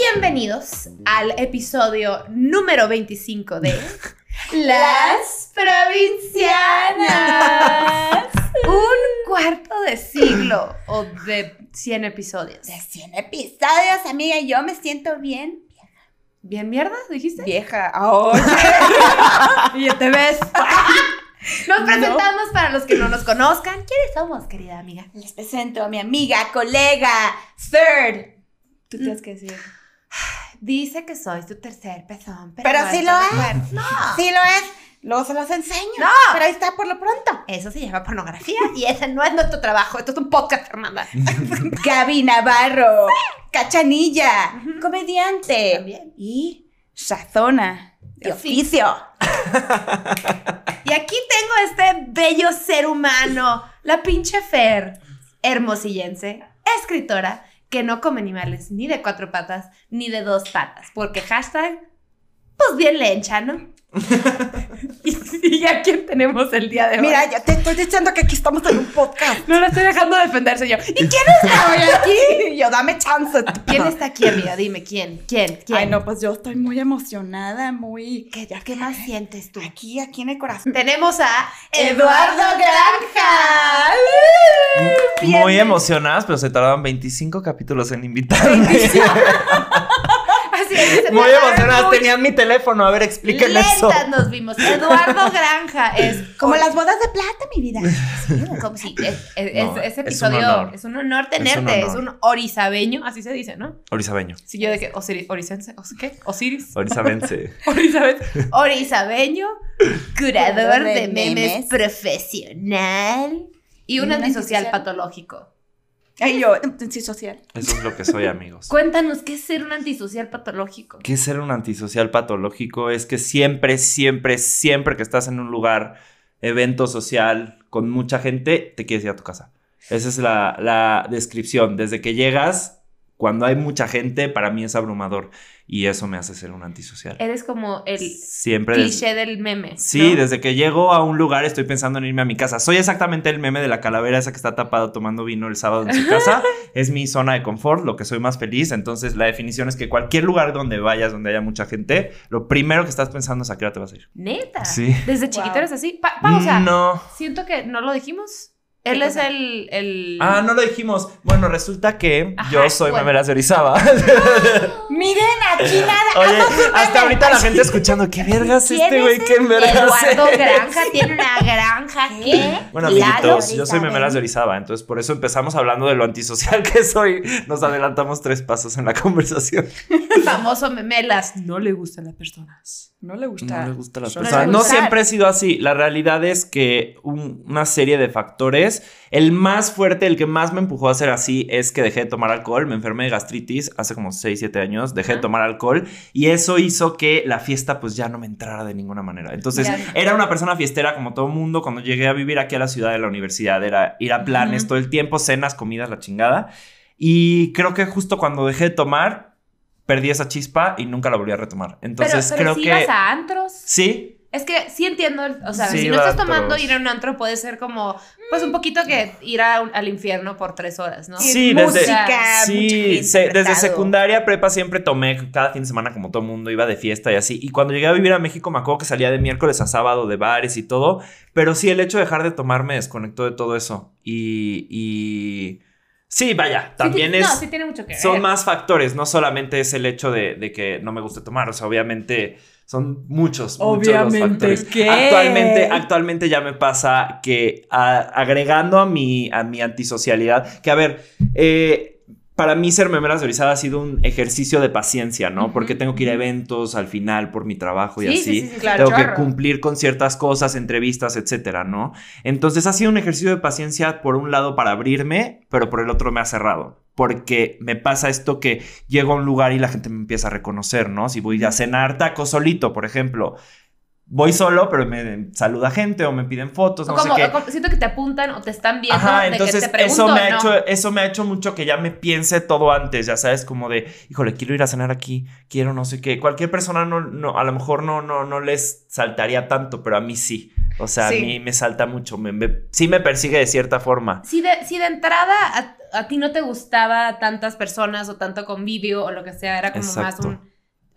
Bienvenidos al episodio número 25 de Las Provincianas. Un cuarto de siglo o de 100 episodios. De 100 episodios, amiga, yo me siento bien. ¿Bien mierda, dijiste? Vieja, oye. y ya te ves. Nos presentamos para los que no nos conozcan. ¿Quiénes somos, querida amiga? Les presento a mi amiga, colega, third. Tú tienes que decir. Dice que soy su tercer pezón. Pero, Pero no sí lo es. No. Sí lo es. Luego se los enseño. No. Pero ahí está por lo pronto. Eso se llama pornografía y ese no es nuestro trabajo. Esto es un podcast, Fernanda. Gaby Navarro, cachanilla, comediante. También. Y sazona de De oficio. Y aquí tengo este bello ser humano, la pinche Fer, hermosillense, escritora, que no come animales ni de cuatro patas ni de dos patas, porque hashtag, pues bien lencha, ¿no? y, ¿Y, a quién tenemos el día de hoy? Mira, ya te estoy diciendo que aquí estamos en un podcast. No la estoy dejando defenderse yo. ¿Y quién está hoy aquí? yo, dame chance. ¿Quién está aquí, amiga? Dime, ¿quién? ¿Quién? ¿Quién? Ay, no, pues yo estoy muy emocionada, muy... ¿Qué, más sientes tú? Aquí, aquí en el corazón. Tenemos a Eduardo Granja. muy emocionadas, pero se tardaban 25 capítulos en invitarme. Muy emocionadas, tenían mi teléfono. A ver, explíquenme eso. nos vimos. Eduardo Granja es como las bodas de plata, mi vida. Ese episodio es un honor, tenerte. Es un, honor. así se dice, ¿no? Orizabeño. Sí, yo de que Osiris, ¿qué? Osiris. Orizabense. Orizabense. Orizabeño, curador de memes profesional y un antisocial patológico. Ay, yo, sí, social. Eso es lo que soy, amigos. Cuéntanos, ¿qué es ser un antisocial patológico? ¿Qué es ser un antisocial patológico? Es que siempre, siempre, siempre que estás en un lugar, evento social, con mucha gente, te quieres ir a tu casa. Esa es la, la descripción. Desde que llegas, cuando hay mucha gente, para mí es abrumador. Y eso me hace ser un antisocial. Eres como el Siempre. cliché del meme. Sí, ¿no? desde que llego a un lugar estoy pensando en irme a mi casa. Soy exactamente el meme de la calavera esa que está tapado tomando vino el sábado en su casa. es mi zona de confort, lo que soy más feliz. Entonces la definición es que cualquier lugar donde vayas, donde haya mucha gente, lo primero que estás pensando es a qué hora te vas a ir. Neta. Sí. Desde chiquito Wow. eres así. Pa- pausa. No. Siento que no lo dijimos. Él es el, el... Ah, no lo dijimos. Bueno, resulta que Ajá, yo soy bueno. memeras de Orizaba. Miren, aquí nada. Oye, hasta meme. ahorita la gente escuchando, ¿qué vergas ¿Quién este güey? es ¿Qué vergas Eduardo es?" Granja tiene una granja que... Bueno, Lalo. amiguitos, yo soy memeras de Orizaba, entonces por eso empezamos hablando de lo antisocial que soy. Nos adelantamos tres pasos en la conversación. famoso memelas. No le gustan las personas. No le gusta. No le gustan las No le personas. No gusta. siempre he sido así. La realidad es que un- una serie de factores. El más fuerte, el que más me empujó a ser así, es que dejé de tomar alcohol. Me enfermé de gastritis hace como 6, 7 años. Dejé de tomar alcohol. Y eso hizo que la fiesta, pues ya no me entrara de ninguna manera. Entonces, Ya. era una persona fiestera como todo mundo. Cuando llegué a vivir aquí a la ciudad de la universidad, era ir a planes todo el tiempo, cenas, comidas, la chingada. Y creo que justo cuando dejé de tomar, perdí esa chispa y nunca la volví a retomar. Entonces, pero pero creo si que. ibas a antros. Sí, Es que sí entiendo, el- o sea, Sí, si no estás tomando, ir a un antro puede ser como, pues un poquito que ir a un- al infierno por tres horas, ¿no? Sí, Música, desde- mucha Sí, se- desde secundaria, prepa siempre tomé cada fin de semana como todo mundo, iba de fiesta y así. Y cuando llegué a vivir a México me acuerdo que salía de miércoles a sábado de bares y todo. Pero sí, el hecho de dejar de tomar me desconectó de todo eso. Y... y... Sí, vaya, también sí, es... No, sí tiene mucho que ver. son más factores, no solamente es el hecho de, de que no me guste tomar, o sea, obviamente son muchos, muchos los Obviamente factores. que- Actualmente, actualmente ya me pasa que a- agregando a mi, a mi antisocialidad, que a ver, eh, para mí ser memeras de Orizaba ha sido un ejercicio de paciencia, ¿no? Porque tengo que ir a eventos al final por mi trabajo y Sí, así. sí, Claro, tengo que cumplir con ciertas cosas, entrevistas, etcétera, ¿no? Entonces ha sido un ejercicio de paciencia por un lado para abrirme, pero por el otro me ha cerrado. Porque me pasa esto que llego a un lugar y la gente me empieza a reconocer, ¿no? Si voy a cenar tacos solito, por ejemplo. Voy solo, pero me saluda gente o me piden fotos, O no como, sé qué. como- siento que te apuntan o te están viendo Ajá, de entonces que te pregunto, eso me ha ¿no? hecho, eso me ha hecho mucho que ya me piense todo antes, ya sabes, como de, híjole, quiero ir a cenar aquí, quiero no sé qué. Cualquier persona no, no, a lo mejor no, no, no les saltaría tanto, pero a mí sí. O sea, Sí. a mí me salta mucho. Me, me- sí me persigue de cierta forma. Si de, si de entrada a, a ti no te gustaba tantas personas o tanto convivio o lo que sea, era como más un...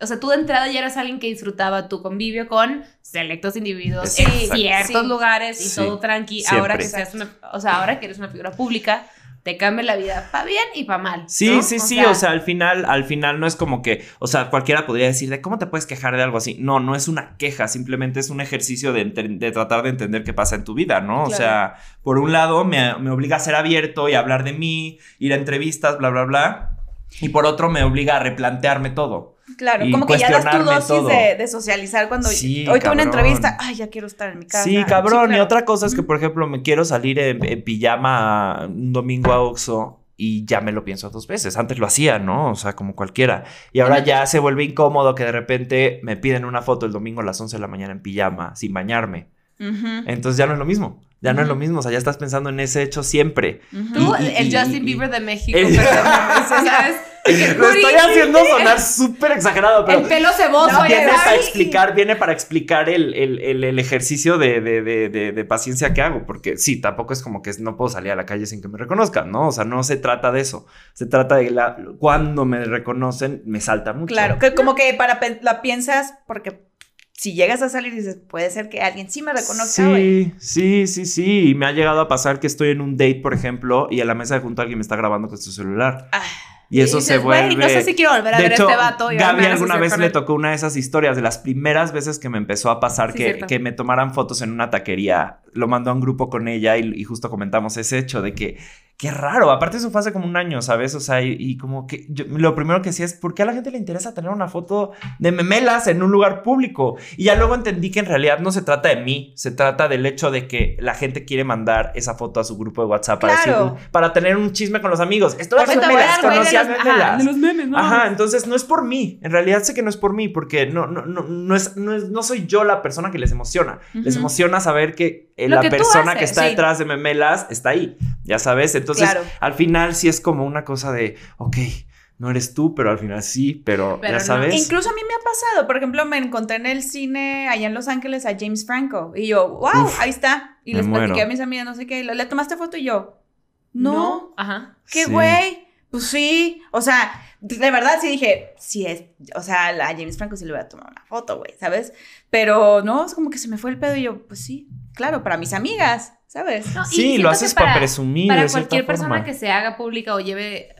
O sea, tú de entrada ya eras alguien que disfrutaba tu convivio con selectos individuos en Exacto. ciertos Sí. lugares y Sí. todo tranqui. Siempre. Ahora que seas una... O sea, ahora que eres una figura pública, te cambia la vida para bien y para mal. Sí, ¿no? sí, sí, o sea, al final, al final no es como que, o sea, cualquiera podría decir de cómo te puedes quejar de algo así. No, no es una queja, simplemente es un ejercicio de, tratar de entender qué pasa en tu vida, ¿no? O sea, por un lado me, me obliga a ser abierto y a hablar de mí, ir a entrevistas, bla, bla, bla. Y por otro me obliga a replantearme todo. Claro, Y como que ya das tu dosis todo. de, de socializar cuando Sí, hoy tuve una entrevista, ay, ya quiero estar en mi casa. Sí, cabrón. Y claro. otra cosa es que, por ejemplo, me quiero salir en, en pijama un domingo a Oxxo y ya me lo pienso dos veces. Antes lo hacía, ¿no? O sea, como cualquiera. Y ahora ya se vuelve incómodo que de repente me piden una foto el domingo a las 11 de la mañana en pijama, sin bañarme. Entonces ya no es lo mismo. Ya no es lo mismo. O sea, ya estás pensando en ese hecho siempre. Tú, Y- y- el Justin y- Bieber de México, El- ¿sabes? Lo estoy haciendo sonar súper exagerado, pero El pelo ceboso, No, viene para explicar, viene para explicar el, el- el- el ejercicio de, de- de- paciencia que hago, porque sí, tampoco es como que no puedo salir a la calle sin que me reconozcan, ¿no? O sea, no se trata de eso, se trata de la, cuando me reconocen, me salta mucho. Claro, que como que para la piensas porque si llegas a salir y dices, puede ser que alguien sí me reconozca. Sí, sí, sí, sí. Y me ha llegado a pasar que estoy en un date, por ejemplo, y a la mesa de junto alguien me está grabando con su celular. Ah, Y eso dices, se vuelve. "Güey, no sé si quiero volver a de ver a hecho, este vato. y Gaby alguna vez le él". tocó una de esas historias de las primeras veces que me empezó a pasar Sí, que, que me tomaran fotos en una taquería. Lo mandó a un grupo con ella y, y justo comentamos ese hecho de que qué raro. Aparte, eso fue hace como un año, ¿sabes? O sea, y, y como que yo- lo primero que decía es ¿por qué a la gente le interesa tener una foto de memelas en un lugar público? Y ya luego entendí que en realidad no se trata de mí, se trata del hecho de que la gente quiere mandar esa foto a su grupo de WhatsApp para, Claro. decir, para tener un chisme con los amigos. Voy a memelas, conocí a ajá, memelas. de los memes, ¿no? Ajá, entonces no es por mí. En realidad sé que no es por mí, porque no, no, no, no, es, no, es- no soy yo la persona que les emociona. Les emociona saber que la que persona haces, que está sí. detrás de Memelas está ahí. Ya sabes. Entonces, Claro. al final sí es como una cosa de, ok, no eres tú, pero al final sí, pero, Pero ya no. sabes. Incluso a mí me ha pasado, por ejemplo, me encontré en el cine allá en Los Ángeles a James Franco y yo, wow, Uf, ahí está. Y les platiqué muero. a mis amigas, no sé qué, ¿le tomaste foto? Y yo, no, Ajá. qué Sí. güey. Pues sí, o sea, de verdad sí dije, sí es, o sea, a James Franco sí le voy a tomar una foto, güey, ¿sabes? Pero no, es como que se me fue el pedo y yo, pues sí, claro, para mis amigas, ¿sabes? No, Sí, lo haces para, presumir. Para de cierta cualquier persona forma. que se haga pública o lleve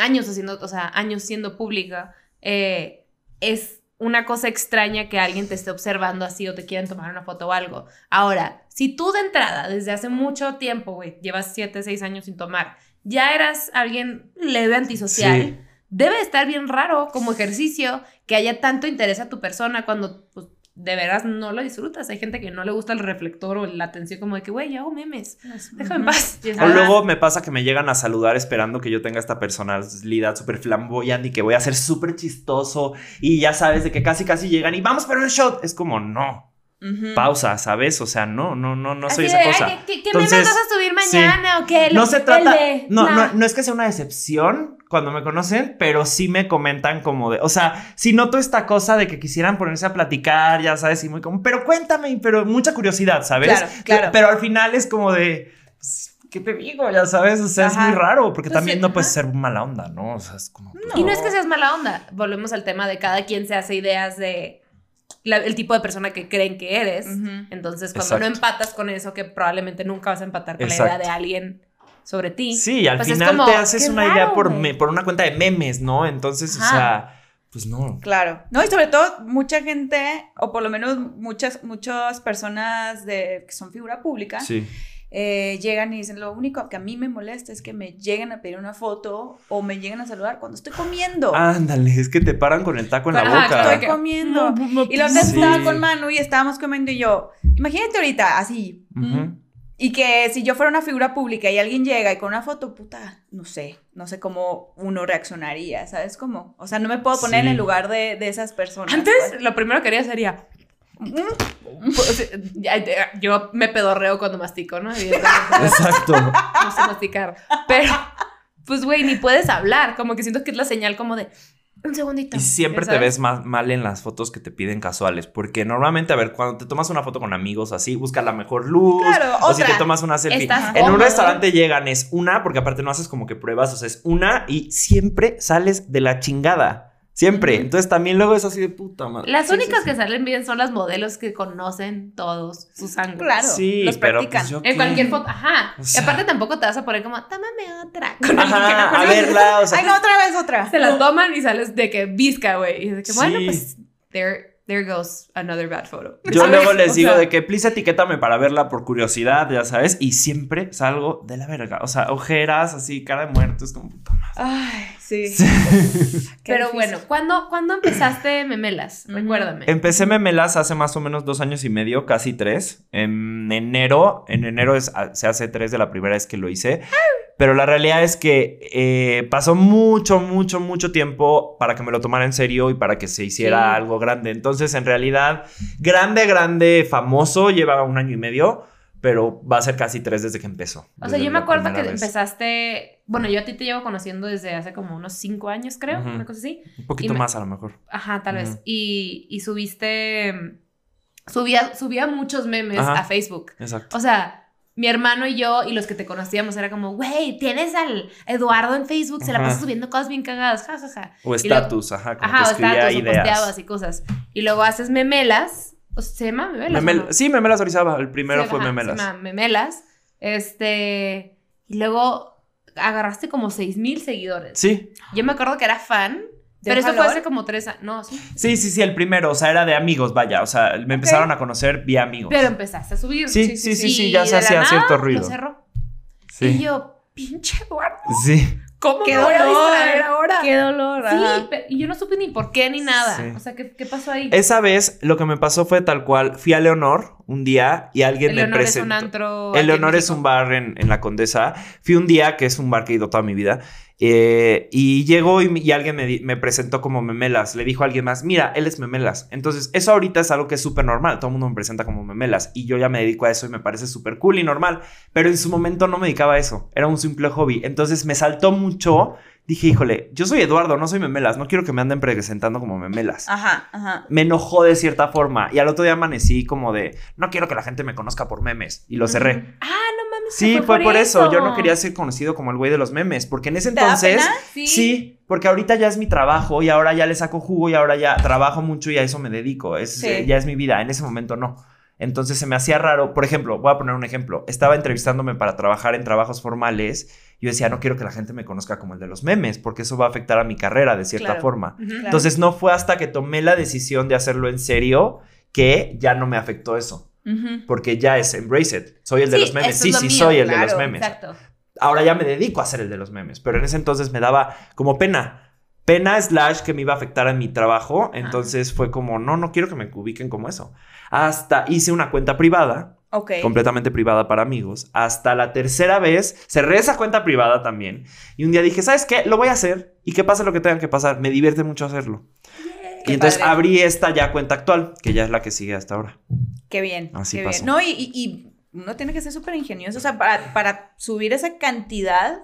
años haciendo, o sea, años siendo pública, eh, es una cosa extraña que alguien te esté observando así o te quieran tomar una foto o algo. Ahora, si tú de entrada, desde hace mucho tiempo, güey, llevas 7, 6 años sin tomar, ya eras alguien leve antisocial, Sí. debe estar bien raro como ejercicio que haya tanto interés a tu persona cuando pues, de veras no lo disfrutas. Hay gente que no le gusta el reflector o la atención como de que, güey, ya hago memes. Déjame en paz. O como, luego me pasa que me llegan a saludar esperando que yo tenga esta personalidad súper flamboyante y que voy a ser súper chistoso y ya sabes de que casi casi llegan y vamos por un shot. Es como no, Pausa, ¿sabes? O sea, no, no, no, no soy así esa de, cosa. "Ay, ¿Qué, qué, Entonces, vas a subir sí. mañana o qué? No se trata, de- no, nah". no, no es que sea una decepción cuando me conocen, pero sí me comentan como de, o sea, si noto esta cosa de que quisieran ponerse a platicar, ya sabes, y muy como, pero cuéntame, pero mucha curiosidad, ¿sabes? Claro, claro. Pero al final es como de, pues, ¿qué te digo? Ya sabes, o sea, es muy raro, porque también no puedes ajá. ser mala onda, ¿no? O sea, es como... pues, Y no es que seas mala onda. Volvemos al tema de cada quien se hace ideas de la- el tipo de persona que creen que eres. Entonces, cuando no empatas con eso, que probablemente nunca vas a empatar con la idea de alguien sobre ti. Sí, al pues es final como, te haces una idea por, me- por una cuenta de memes, ¿no? Entonces, o sea, pues no. Claro. No, y sobre todo mucha gente, o por lo menos muchas, muchas personas de, que son figura pública, Sí. Eh, llegan y dicen, lo único que a mí me molesta es que me lleguen a pedir una foto o me lleguen a saludar cuando estoy comiendo. Ándale, es que te paran con el taco en la boca. estoy comiendo. Y la otra Sí. estaba con Manu y estábamos comiendo y yo, imagínate ahorita, así. Ujú. Y que si yo fuera una figura pública y alguien llega y con una foto, puta, no sé, no sé cómo uno reaccionaría, ¿sabes cómo? O sea, no me puedo poner Sí. en el lugar de, de esas personas. Antes, lo primero que haría sería. Pues, ya- Yo me pedorreo cuando mastico, ¿no? Exacto. no sé masticar. Pero, pues, güey, ni puedes hablar. Como que siento que es la señal como de. Un segundito. Y siempre te ves más mal en las fotos que te piden casuales. Porque normalmente, a ver, cuando te tomas una foto con amigos así, busca la mejor luz. Claro, o si te tomas una selfie. Estás En un restaurante llegan, es una, porque aparte no haces como que pruebas, o sea, es una y siempre sales de la chingada. Siempre. Entonces también luego es así de puta madre. Las Sí, únicas sí, sí. que salen bien son las modelos que conocen todos sus ángulos. Claro. Sí, los pero practican. pues yo En qué. cualquier foto, ajá. O y aparte tampoco te vas a poner como, tómame otra. Con alguien que no Ajá, a verla, o sea. Ay, no, otra vez otra. Se la toman y sales de que visca, güey. Y de que, bueno, Sí. pues, there, there goes another bad photo. Yo ¿Sabes? luego les O digo sea, de que please etiquétame para verla por curiosidad, ya sabes, y siempre salgo de la verga. O sea, ojeras así, cara de muerto, es como puta madre. Ay, sí. Sí. Pero difícil. bueno, ¿cuándo, ¿cuándo empezaste Memelas? Ujú. Recuérdame. Empecé Memelas hace más o menos dos años y medio, casi tres. En enero, en enero es- se hace tres de la primera vez que lo hice. Pero la realidad es que eh, pasó mucho, mucho, mucho tiempo para que me lo tomara en serio y para que se hiciera Sí. algo grande. Entonces, en realidad, grande, grande, famoso, lleva un año y medio, pero va a ser casi tres desde que empezó. O sea, yo me acuerdo que vez. empezaste. Bueno, yo a ti te llevo conociendo desde hace como unos cinco años, creo, una cosa así. Un poquito me- más a lo mejor. Ajá, tal vez. Y, y subiste. Subía, subía muchos memes Ajá. a Facebook. Exacto. O sea, mi hermano y yo y los que te conocíamos era como, güey, tienes al Eduardo en Facebook, se la pasa subiendo cosas bien cagadas, jajaja. O estatus, ajá, como Ajá, que o escribía estatus, o ideas. posteabas y cosas. Y luego haces memelas. O sea, ¿Se llama memelas? o Memel- no? Sí, Memelas Orizaba. El primero Sí, fue ajá, Memelas. Se llama memelas. Este. Y luego agarraste como 6 mil seguidores. Sí, Yo me acuerdo que era fan. ¿De Pero eso fue hace como tres años. No, sí. sí, sí, sí, el primero. O sea, era de amigos, vaya. O sea, me empezaron a conocer vía amigos. Pero empezaste a subir. Sí, sí, sí, sí, Y ya se hacía cierto ruido. Lo cerró. Sí. Y yo, pinche Eduardo. Sí. ¿Cómo ¡Qué me voy a dolor! distraer ahora? Qué dolor. Sí, y yo no supe ni por qué ni nada. Sí. O sea, ¿qué, qué pasó ahí? Esa vez lo que me pasó fue tal cual. Fui a Leonor un día y alguien El me Leonor es un antro. El Leonor es un bar en, en la Condesa. Fui un día, que es un bar que he ido toda mi vida, eh, y llegó y, y alguien me, presentó como Memelas. Le dijo a alguien más, mira, él es Memelas. Entonces, eso ahorita es algo que es súper normal. Todo el mundo me presenta como Memelas. Y yo ya me dedico a eso y me parece súper cool y normal. Pero en su momento no me dedicaba a eso. Era un simple hobby. Entonces, me saltó mucho. Dije, híjole, yo soy Eduardo, no soy Memelas. No quiero que me anden presentando como Memelas Ajá, ajá. me enojó de cierta forma. Y al otro día amanecí como de, no quiero que la gente me conozca por memes. Y lo cerré. Ah, no. Sí, fue, por eso. Yo no quería ser conocido como el güey de los memes. Porque en ese ¿Te da entonces... Sí. Sí. porque ahorita ya es mi trabajo y ahora ya le saco jugo y ahora ya trabajo mucho y a eso me dedico. Es, Sí. eh, ya es mi vida. En ese momento no. Entonces se me hacía raro. Por ejemplo, voy a poner un ejemplo. Estaba entrevistándome para trabajar en trabajos formales. Yo decía, no quiero que la gente me conozca como el de los memes, porque eso va a afectar a mi carrera de cierta Claro. forma. Entonces no fue hasta que tomé la decisión de hacerlo en serio que ya no me afectó eso. Porque ya es embrace it. Soy el de Sí, los memes. Sí, sí, mío, soy el de los memes. Exacto. Ahora ya me dedico a ser el de los memes. Pero en ese entonces me daba como pena. Pena slash que me iba a afectar en mi trabajo. Entonces fue como, no, no quiero que me ubiquen como eso. Hasta hice una cuenta privada Ok. completamente privada para amigos. Hasta la tercera vez cerré esa cuenta privada también. Y un día dije, ¿sabes qué? Lo voy a hacer. Y que pase lo que tenga que pasar. Me divierte mucho hacerlo. Qué y entonces padre. abrí esta ya cuenta actual, que ya es la que sigue hasta ahora. Qué bien. Así qué bien. No, y, y- y uno tiene que ser súper ingenioso. O sea, para, para subir esa cantidad,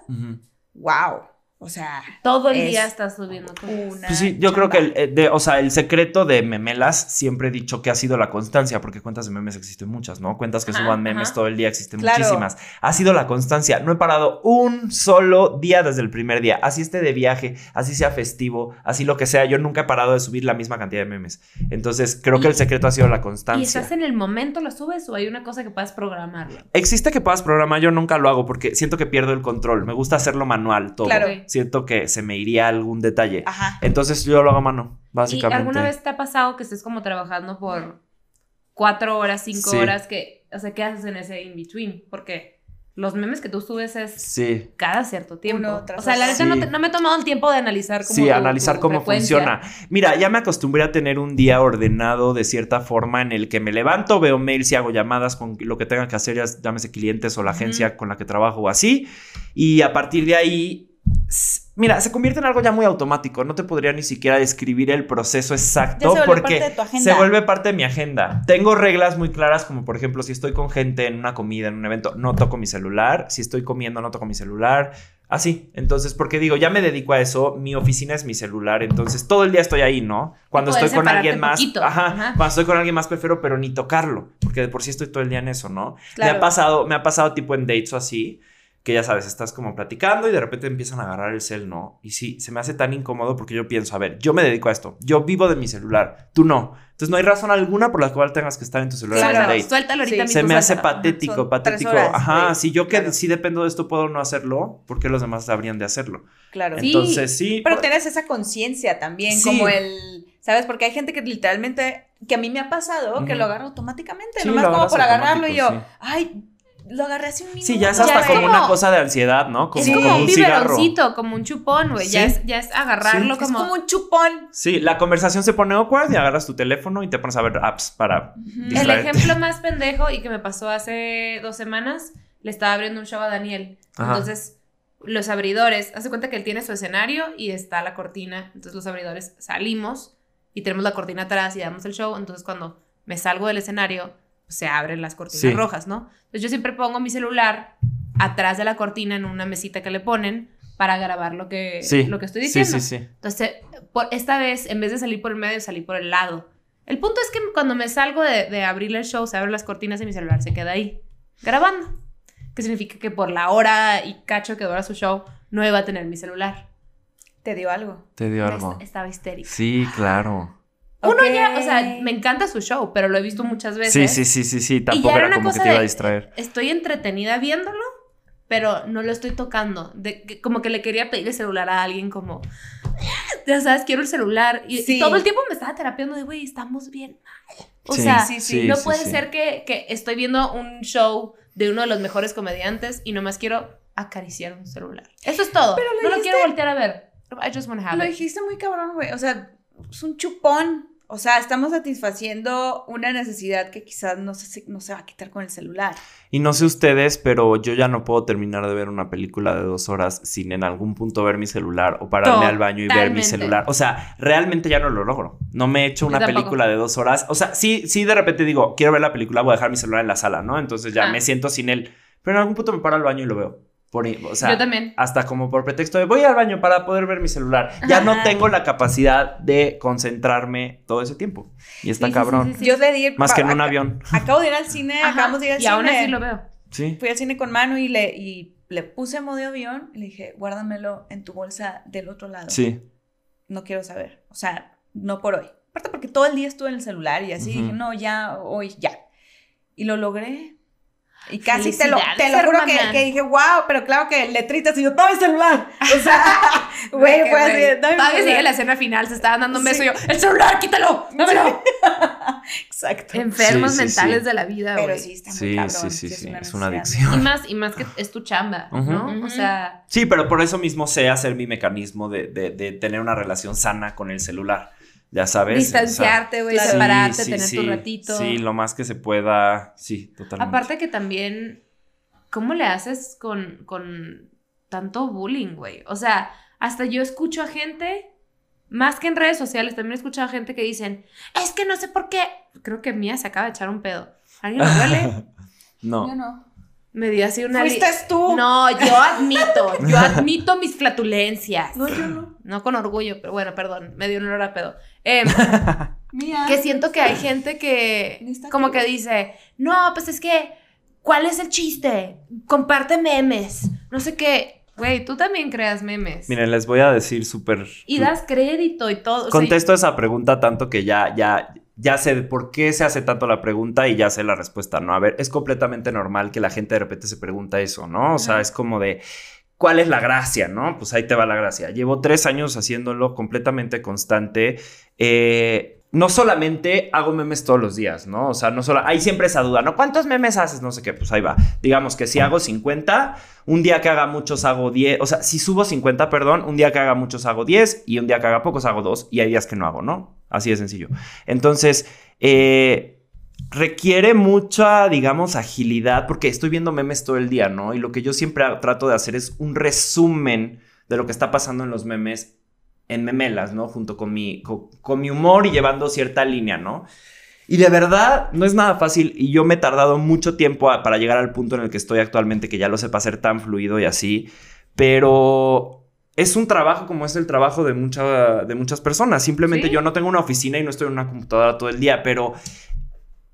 wow. O sea, Todo el Es día estás subiendo una. Pues sí, yo creo que el, eh, de- o sea, el secreto de memelas siempre he dicho que ha sido la constancia, porque cuentas de memes existen muchas, ¿no? Cuentas que Ajá, suban memes ajá. todo el día existen Claro. muchísimas. Ha sido la constancia. No he parado un solo día desde el primer día. Así esté de viaje, así sea festivo, así lo que sea. Yo nunca he parado de subir la misma cantidad de memes. Entonces, creo que Y- el secreto ha sido la ¿Y constancia. estás en el momento lo subes o hay una cosa que puedas programarlo? Existe que puedas programar, yo nunca lo hago porque siento que pierdo el control. Me gusta hacerlo manual todo. Claro. Siento que se me iría algún detalle. Ajá. Entonces yo lo hago a mano, ¿Y básicamente. alguna vez te ha pasado que estés como trabajando por cuatro horas, cinco Sí. horas, que, o sea, ¿qué haces en ese in-between? Porque los memes que tú subes es Sí. cada cierto tiempo. Uno o sea, la neta no, Sí. te- no me he tomado el tiempo de analizar cómo Sí, tu- analizar tu cómo frecuencia. funciona. Mira, ya me acostumbré a tener un día ordenado de cierta forma en el que me levanto, veo mails y hago llamadas con lo que tenga que hacer, ya llámese clientes o la agencia con la que trabajo o así. Y a partir de ahí, mira, se convierte en algo ya muy automático. No te podría ni siquiera describir el proceso exacto se porque se vuelve parte de mi agenda. Tengo reglas muy claras, como por ejemplo, si estoy con gente en una comida, en un evento, no toco mi celular. Si estoy comiendo, no toco mi celular. Así, entonces, porque digo, ya me dedico a eso, mi oficina es mi celular, entonces todo el día estoy ahí, ¿no? Cuando estoy con alguien más, poquito, ajá, ajá. cuando estoy con alguien más prefiero, pero ni tocarlo, porque de por sí estoy todo el día en eso, ¿no? Me ha pasado, me ha pasado tipo en dates o así, que ya sabes, estás como platicando y de repente empiezan a agarrar el cel, ¿no? Y sí, se me hace tan incómodo porque yo pienso, a ver, yo me dedico a esto, yo vivo de mi celular, tú no. Entonces no hay razón alguna por la cual tengas que estar en tu celular en Claro. date. Suéltalo ahorita Sí. Se mismo, me hace suéltalo. patético, Son patético. tres horas, Ajá, si yo que Claro. sí dependo de esto puedo no hacerlo, ¿por qué los demás habrían de hacerlo? Claro. Sí. Entonces sí. Pero por- tienes esa conciencia también, Sí. como el, ¿sabes? Porque hay gente que literalmente, que a mí me ha pasado, que lo agarra automáticamente, Sí, nomás lo como por agarrarlo y yo, ay, lo agarré hace un minuto. Sí, ya es Ya hasta es como, como- una cosa de ansiedad, ¿no? Como, Es Sí. como como un un cigarro. biberoncito, como un chupón, güey. Ya, es, ya es agarrarlo Es como... como un chupón. Sí, la conversación se pone awkward y agarras tu teléfono y te pones a ver apps para El distraerte. ejemplo más pendejo y que me pasó hace dos semanas, le estaba abriendo un show a Daniel. Ajá. Entonces, los abridores, hace cuenta que él tiene su escenario y está la cortina. Entonces, los abridores salimos y tenemos la cortina atrás y damos el show. Entonces, cuando me salgo del escenario, se abren las cortinas Sí. rojas, ¿no? Entonces, yo siempre pongo mi celular atrás de la cortina en una mesita que le ponen para grabar lo que, Sí, lo que estoy diciendo. sí, sí. Entonces, por, esta vez, en vez de salir por el medio, salí por el lado. El punto es que cuando me salgo de, de abrir el show, se abren las cortinas y mi celular se queda ahí, grabando. Que significa que por la hora y cacho que dura su show, no iba a tener mi celular. Te dio algo. Te dio algo. est- Estaba histérica. Sí, claro. Uno Ok. ya, o sea, me encanta su show, pero lo he visto muchas veces. Sí, sí, sí, sí, sí. Tampoco era era, una como que te iba a de- distraer. Estoy entretenida viéndolo, pero no lo estoy tocando. De, que- como que le quería pedir el celular a alguien como, ya sabes, quiero el celular. Y, y Sí. todo el tiempo me estaba terapiando de, güey, estamos bien mal. O Sí, sea, sí, sí, no puede ser que, que estoy viendo un show de uno de los mejores comediantes y nomás quiero acariciar un celular. Eso es todo. Pero lo no lo dijiste- quiero voltear a ver. I just wanna have Lo it. dijiste muy cabrón, güey. O sea, es un chupón. O sea, estamos satisfaciendo una necesidad que quizás no se, no se va a quitar con el celular. Y no sé ustedes, pero yo ya no puedo terminar de ver una película de dos horas sin en algún punto ver mi celular o pararme al baño y ver mi celular. O sea, realmente ya no lo logro. No me he hecho una película de dos horas. O sea, sí, sí, de repente digo, quiero ver la película, voy a dejar mi celular en la sala, ¿no? Entonces ya Ah. me siento sin él. Pero en algún punto me paro al baño y lo veo. Por, o sea, Yo también. hasta como por pretexto de voy al baño para poder ver mi celular. Ya no Ajá. tengo la capacidad de concentrarme todo ese tiempo. Y está Sí, cabrón. sí, sí, sí. Yo de ir. Más que en un avión. Acabo de ir al cine, Ajá, acabamos de ir al y cine. aún así lo veo. Sí. Fui al cine con Manu y le, y le puse modo avión y le dije, guárdamelo en tu bolsa del otro lado. Sí. No quiero saber. O sea, no por hoy. Aparte porque todo el día estuve en el celular y así Ujú. dije, no, ya, hoy, ya. Y lo logré. Y casi te lo, te lo juro que, dije, wow, pero claro que letritas y yo, dame el celular. O sea, güey, fue así, dame Todavía sigue la escena final, se estaban dando un beso Sí. y yo, ¡el celular, quítalo! ¡Dámelo! Exacto. Enfermos Sí, sí, mentales sí. de la vida, Pero güey. sí, está muy Sí, cabrón. sí, sí, sí. Es una adicción. Y más, y más que es tu chamba, ¿no? O sea, Sí, pero por eso mismo sé hacer mi mecanismo de, de- de tener una relación sana con el celular. Ya sabes. distanciarte, güey, claro. O sea, separarte, sí, tener sí, tu ratito. Sí, lo más que se pueda. Sí, totalmente. Aparte que también, ¿cómo le haces con, con tanto bullying, güey? O sea, hasta yo escucho a gente, más que en redes sociales, también he escuchado a gente que dicen, es que no sé por qué. Creo que Mía se acaba de echar un pedo. ¿Alguien lo duele? no. Yo no. Me dio así una... Fuiste tú. No, yo admito, yo admito mis flatulencias. No, yo no. No con orgullo, pero bueno, perdón, me dio un olor a pedo. Em, Mía. que siento que hay gente que como aquí. que dice, no, pues es que, ¿cuál es el chiste? Comparte memes, no sé qué. Güey, tú también creas memes. Miren, les voy a decir súper. y das crédito y todo. o sea, Contesto esa pregunta tanto que ya, ya, ya sé por qué se hace tanto la pregunta y ya sé la respuesta, ¿no? A ver, es completamente normal que la gente de repente se pregunta eso, ¿no? O sea, es como de. ¿Cuál es la gracia, no? Pues ahí te va la gracia. Llevo tres años haciéndolo completamente constante. Eh, no solamente hago memes todos los días, ¿no? O sea, no solo. Hay siempre esa duda, ¿no? ¿Cuántos memes haces? No sé qué, pues ahí va. Digamos que si hago 50, un día que haga muchos hago 10. O sea, si subo 50, perdón, un día que haga muchos hago 10 y un día que haga pocos hago 2 y hay días que no hago, ¿no? Así de sencillo. Entonces, eh, requiere mucha, digamos, agilidad porque estoy viendo memes todo el día, ¿no? Y lo que yo siempre trato de hacer es un resumen de lo que está pasando en los memes en memelas, ¿no? Junto con mi, co- con, mi humor y llevando cierta línea, ¿no? Y de verdad no es nada fácil y yo me he tardado mucho tiempo para llegar al punto en el que estoy actualmente, que ya lo sepa hacer tan fluido y así. pero es un trabajo como es el trabajo de, mucha, de muchas personas. Simplemente Sí. yo no tengo una oficina y no estoy en una computadora todo el día, pero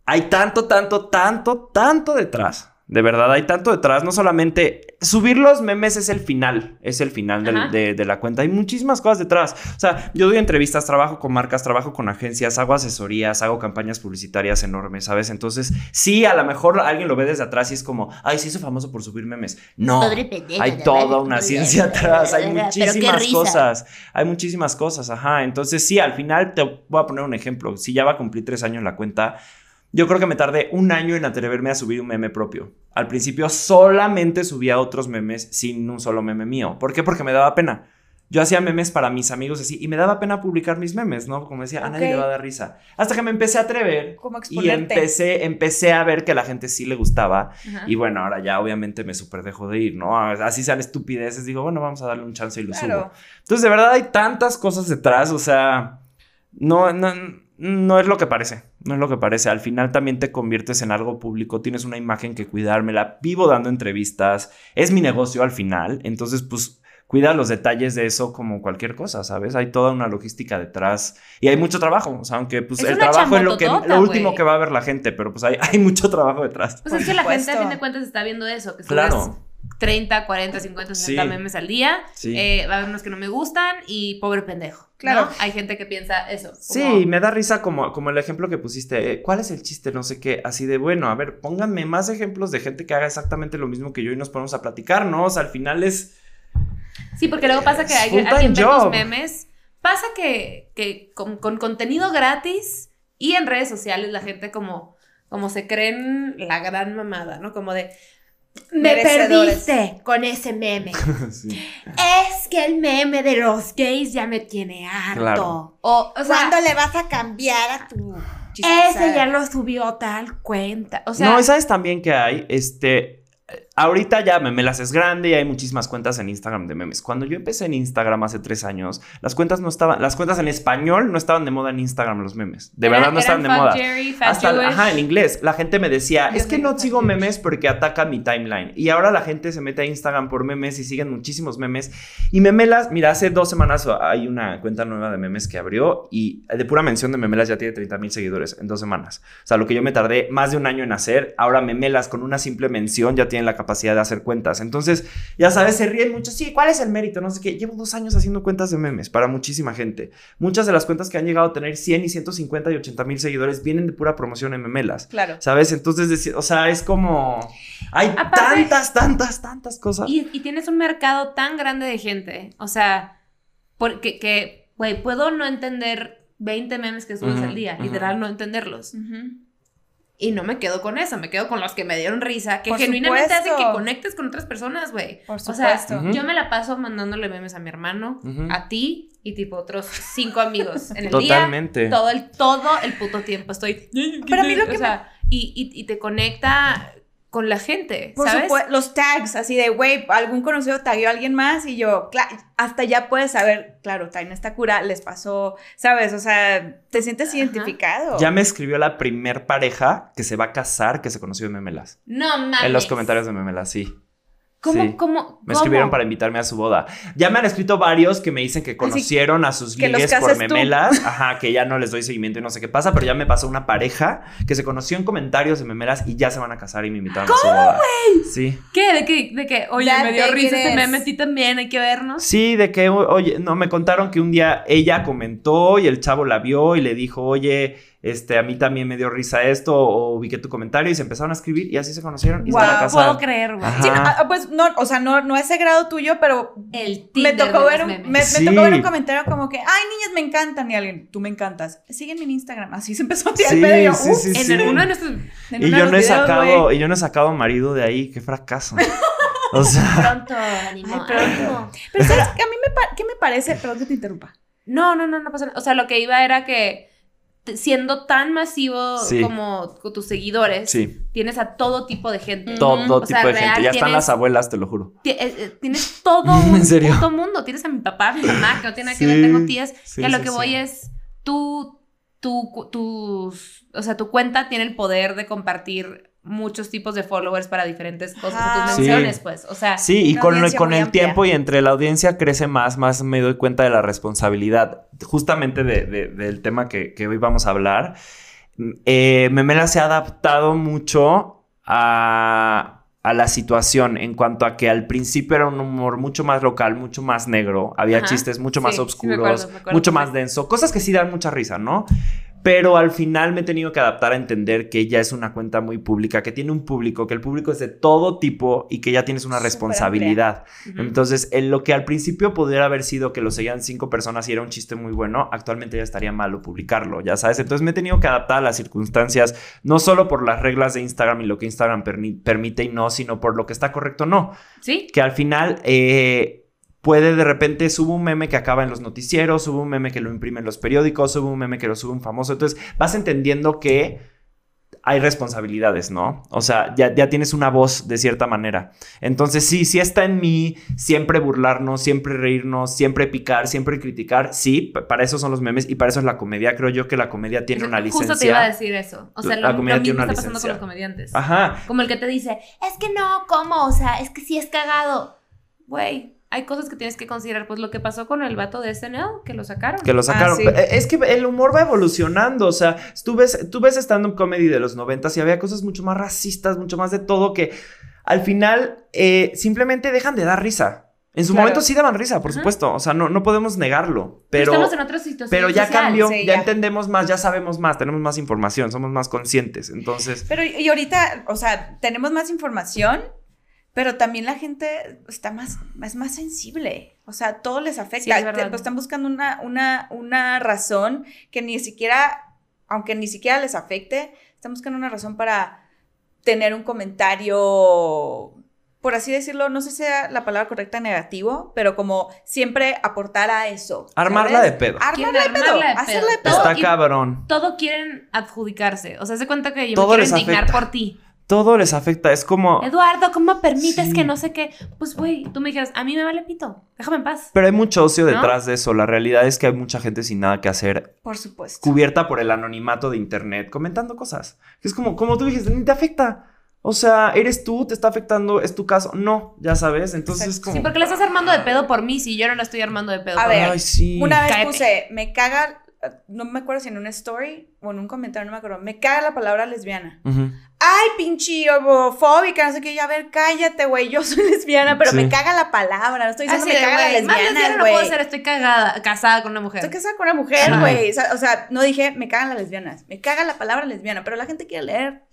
hay tanto, tanto, tanto, tanto detrás. De verdad, hay tanto detrás. No solamente subir los memes es el final, es el final del- de, de la cuenta. Hay muchísimas cosas detrás. O sea, yo doy entrevistas, trabajo con marcas, trabajo con agencias, hago asesorías, hago campañas publicitarias enormes, ¿sabes? Entonces, sí, a lo mejor alguien lo ve desde atrás y es como, ay, se hizo famoso por subir memes. No. Pendejo, Hay toda una ciencia atrás, hay muchísimas cosas, hay muchísimas cosas, ajá. Entonces, sí, al final te voy a poner un ejemplo. Si ya va a cumplir tres años la cuenta, yo creo que me tardé un año en atreverme a subir un meme propio. Al principio solamente subía otros memes sin un solo meme mío. ¿Por qué? Porque me daba pena. Yo hacía memes para mis amigos así y me daba pena publicar mis memes, ¿no? Como decía, a nadie le va a dar risa. Hasta que me empecé a atrever y empecé, empecé a ver que a la gente sí le gustaba. Ajá. Y bueno, ahora ya obviamente me súper dejo de ir, ¿no? Así sean estupideces, digo, bueno, vamos a darle un chance y lo Claro. subo. Entonces, de verdad hay tantas cosas detrás, o sea, no, no, no es lo que parece, no es lo que parece. Al final también te conviertes en algo público, tienes una imagen que cuidar, me la vivo dando entrevistas, es mi negocio al final, entonces pues cuida los detalles de eso como cualquier cosa, ¿sabes? Hay toda una logística detrás y hay mucho trabajo, o sea, aunque pues Es el trabajo es lo, que, lo último que va a ver la gente, pero pues hay, hay mucho trabajo detrás. Pues es que la gente, a fin de cuentas, está viendo eso, que Claro. 30, 40, 50, 60 Sí. memes al día. Sí. Eh, va a haber unos que no me gustan y pobre pendejo. ¿no? Claro. Hay gente que piensa eso. como- Sí, me da risa como, como el ejemplo que pusiste. eh, ¿Cuál es el chiste? No sé qué. Así de bueno, a ver, pónganme más ejemplos de gente que haga exactamente lo mismo que yo y nos ponemos a platicar, ¿no? O sea, al final es. Sí, porque luego pasa que hay, alguien ve job. memes. Pasa que, que con, con contenido gratis y en redes sociales la gente como, como se creen la gran mamada, ¿no? Como de... Me Merecedores". perdiste con ese meme. Sí. es que el meme de los gays ya me tiene harto. Claro. O, o sea, ¿Cuándo le vas a cambiar a tu ese ya lo subió tal cuenta. O sea, no, y sabes también que hay, este, ahorita ya Memelas es grande y hay muchísimas cuentas en Instagram de memes. Cuando yo empecé en Instagram hace tres años, las cuentas no estaban, las cuentas en español no estaban de moda en Instagram los memes. De verdad no estaban de moda. Jerry, Fat Hasta, Jewish. ajá, en inglés. La gente me decía, es que no sigo memes porque ataca mi timeline. Y ahora la gente se mete a Instagram por memes y siguen muchísimos memes. Y Memelas, mira, hace dos semanas hay una cuenta nueva de memes que abrió y de pura mención de Memelas ya tiene 30 mil seguidores en dos semanas. O sea, lo que yo me tardé más de un año en hacer, ahora Memelas con una simple mención ya tienen la capacidad de hacer cuentas. Entonces, ya sabes, se ríen mucho. Sí, ¿cuál es el mérito? No sé qué. Llevo dos años haciendo cuentas de memes para muchísima gente. Muchas de las cuentas que han llegado a tener 100 y 150 y 80 mil seguidores vienen de pura promoción en Memelas. Claro. ¿Sabes? Entonces, o sea, es como... Hay Aparte- tantas, tantas, tantas cosas. Y, y tienes un mercado tan grande de gente. O sea, porque, que, güey, puedo no entender 20 memes que subes Ujú, al día. ujú. Literal, no entenderlos. Ujú. Y no me quedo con eso. Me quedo con los que me dieron risa. Que Por genuinamente hacen que supuesto. conectes con otras personas, güey. Por O sea, supuesto. Yo me la paso mandándole memes a mi hermano, a ti y tipo otros cinco amigos en el Totalmente. día. Todo el, todo el puto tiempo estoy. Pero a mí lo o que sea, y, y, y te conecta con la gente, Por ¿sabes? supuesto, los tags, así de, güey, algún conocido tagueó a alguien más y yo, hasta ya puedes saber, claro, traen esta cura, les pasó, ¿sabes? O sea, te sientes Ajá. identificado. Ya me escribió la primer pareja que se va a casar que se conoció en Memelas. No mames. En los comentarios de Memelas, sí. ¿Cómo, Sí. cómo, Me cómo? escribieron para invitarme a su boda. Ya me han escrito varios que me dicen que conocieron a sus ligues por tú. memelas. Ajá, que ya no les doy seguimiento y no sé qué pasa, pero ya me pasó una pareja que se conoció en comentarios de memelas y ya se van a casar y me invitaron a su boda. Sí. ¿Qué? ¿De qué? ¿De qué? Oye, me dio risa este meme, a ti también, hay que vernos. Sí, de que, oye, no, me contaron que un día ella comentó y el chavo la vio y le dijo, oye, este, a mí también me dio risa esto, o vi que tu comentario y se empezaron a escribir y así se conocieron y Wow, puedo creer, güey. Sí, no, ah, pues no, o sea, no, no a ese grado tuyo, pero El me tocó, ver un, me, me Sí. tocó ver un comentario como que, ay, niñas me encantan, y alguien, tú me encantas. Sígueme en Instagram. Así se empezó a tirar el Sí, pedo y yo, sí, sí, En sí. el- uno de nuestros... En Y yo no he videos, sacado, güey. y yo no he sacado marido de ahí, qué fracaso. O sea, Pronto, ánimo, Ay, pronto. Pero ¿sabes qué? A mí me, pa- ¿qué me parece? Perdón que te interrumpa. No, no, no, no pasa nada. O sea, lo que iba era que siendo tan masivo Sí. como tus seguidores, sí, tienes a todo tipo de gente. Todo tipo sea, de gente. Ya están las abuelas, te lo juro. Eh, eh, Tienes todo un ¿En serio? puto mundo. Tienes a mi papá, a mi mamá, que no tiene nada que ver, tengo tías. a lo que voy es, tú, tú, tus, o sea, tu cuenta tiene el poder de compartir muchos tipos de followers para diferentes cosas Ajá. tú Sí. menciones, pues. O sea, Sí, y con, audiencia con el amplia. tiempo y entre la audiencia crece más, más me doy cuenta de la responsabilidad. Justamente de- de- del tema que, que hoy vamos a hablar. Eh, Memela se ha adaptado mucho a, a la situación en cuanto a que al principio era un humor mucho más local, mucho más negro. Había Ajá. chistes mucho Sí, más sí me oscuros, acuerdo, me acuerdo mucho más denso. Cosas que sí dan mucha risa, ¿no? Pero al final me he tenido que adaptar a entender que ella es una cuenta muy pública, que tiene un público, que el público es de todo tipo y que ya tienes una responsabilidad. Entonces, en lo que al principio pudiera haber sido que lo seguían cinco personas y era un chiste muy bueno, actualmente ya estaría malo publicarlo, ya sabes. Entonces me he tenido que adaptar a las circunstancias, no solo por las reglas de Instagram y lo que Instagram permite y no, sino por lo que está correcto o no. sí, Que al final eh, puede de repente subo un meme que acaba en los noticieros, subo un meme que lo imprime en los periódicos, subo un meme que lo sube un famoso. Entonces vas entendiendo que hay responsabilidades, ¿no? O sea, ya, ya tienes una voz de cierta manera. Entonces, sí, sí está en mí siempre burlarnos, siempre reírnos, siempre picar, siempre criticar. Sí, para eso son los memes y para eso es la comedia. Creo yo que la comedia tiene una licencia. Justo te iba a decir eso. O sea, La lo, comedia lo tiene una está pasando con licencia. los comediantes. Ajá. Como el que te dice, es que no, ¿cómo? O sea, es que sí es cagado. Güey, hay cosas que tienes que considerar. Pues lo que pasó con el vato de SNL, que lo sacaron. Que lo sacaron. sí. Eh, Es que el humor va evolucionando. O sea, tú ves, tú ves stand-up comedy de los noventas y había cosas mucho más racistas, mucho más de todo que al final eh, simplemente dejan de dar risa. En su Claro. momento sí daban risa, por Ajá. supuesto. O sea, no, no podemos negarlo. Pero, Estamos en otra situación pero ya social. cambió, sí, ya, ya. entendemos más, ya sabemos más, tenemos más información, somos más conscientes. Entonces, Pero y ahorita, o sea, tenemos más información, pero también la gente está más, es más sensible. O sea, todo les afecta. Sí, es verdad. Te- están buscando una, una, una razón que ni siquiera, aunque ni siquiera les afecte, están buscando una razón para tener un comentario, por así decirlo, no sé si sea la palabra correcta negativo, pero como siempre aportar a eso. Armarla ¿sabes? de pedo. Armarla de pedo. armarla de pedo. Hacerla de pedo. Todo está y- cabrón. Todo quieren adjudicarse. O sea, se cuenta que yo Todo me quiero indignar afecta. por ti. Todo les afecta. Es como. Eduardo, ¿cómo permites Sí. que no sé qué? Pues, güey, tú me dijeras, a mí me vale pito. Déjame en paz. Pero hay mucho ocio ¿No? detrás de eso. La realidad es que hay mucha gente sin nada que hacer Por supuesto. cubierta por el anonimato de internet, comentando cosas. Es como, como tú dijiste, ni te afecta. O sea, eres tú, te está afectando, es tu caso. No, ya sabes. Entonces, Exacto. como. Sí, porque le estás armando de pedo por mí si yo no la estoy armando de pedo A por ver. Ay, sí. Una vez Cáete. puse, me caga, no me acuerdo si en una story o en un comentario, no me acuerdo, me caga la palabra lesbiana. Ay, pinche homofóbica, no sé qué, ya a ver, cállate, güey, yo soy lesbiana, pero Sí. me caga la palabra, no estoy diciendo Así me de, caga la güey, más lesbiana lesbiana, no puedo ser, estoy cagada, casada con una mujer. Estoy casada con una mujer, güey. O, sea, o sea, no dije, me cagan las lesbianas, me caga la palabra lesbiana, pero la gente quiere leer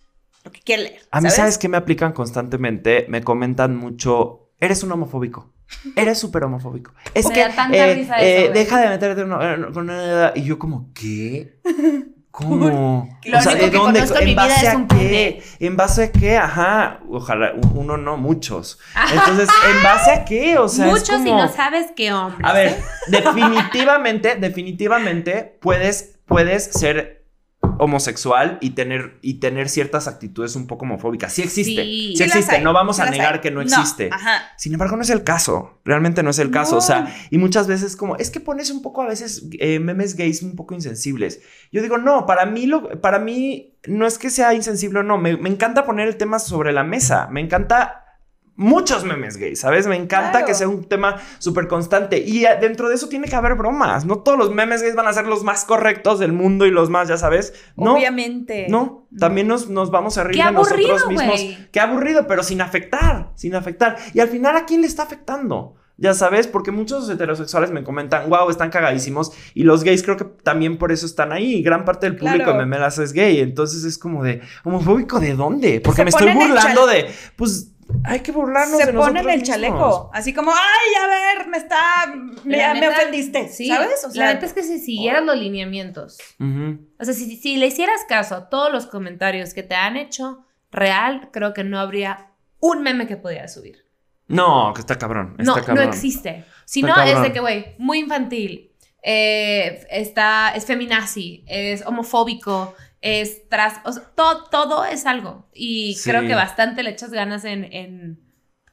lo que quiere leer. A mí, ¿sabes qué me aplican constantemente? Me comentan mucho, eres un homofóbico. Eres súper homofóbico. Es Me que da tanta eh, risa eh, eso, deja de meterte en una- una- Y yo como, ¿qué? ¿Cómo? Lo único que conozco en mi vida base es a un qué? ¿En base a qué? Ajá. Ojalá, un- uno no, muchos. Entonces, ¿en base a qué? O sea, es Muchos y como- no sabes qué hombre. A ver, definitivamente, definitivamente puedes, puedes ser homosexual y tener, y tener ciertas actitudes un poco homofóbicas. Sí existe, Sí. existe. no vamos a negar hay. que no existe. Ajá. Sin embargo, no es el caso. Realmente no es el caso. O sea, y muchas veces como, es que pones un poco a veces eh, memes gays un poco insensibles. Yo digo, no, para mí, lo, para mí no es que sea insensible o no. Me, me encanta poner el tema sobre la mesa. Me encanta muchos memes gays, ¿sabes? Me encanta Claro. que sea un tema súper constante. Y eh, dentro de eso tiene que haber bromas. No todos los memes gays van a ser los más correctos del mundo y los más, ya sabes. No. Obviamente. No, también nos, nos vamos a reír Qué de nosotros mismos. güey. Qué aburrido, pero sin afectar, sin afectar. Y al final, ¿a quién le está afectando? Ya sabes, porque muchos heterosexuales me comentan, wow, están cagadísimos. Y los gays creo que también por eso están ahí. Gran parte del público Claro. de Memelas es gay. Entonces es como de, ¿homofóbico de dónde? Porque Se me estoy burlando de, pues, hay que burlarnos Se de ponen nosotros el mismos. chaleco, así como, ay, a ver, me está, me, me ofendiste, Sí, ¿sabes? O sea, la neta es que si siguieras los lineamientos, o sea, si, si le hicieras caso a todos los comentarios que te han hecho real, creo que no habría un meme que pudieras subir. No, que está cabrón. Está No, cabrón. no existe. Si Está no, es de que, güey, muy infantil, eh, está, es feminazi, es homofóbico, es tras... O sea, todo, todo es algo. Y Sí. creo que bastante le echas ganas en, en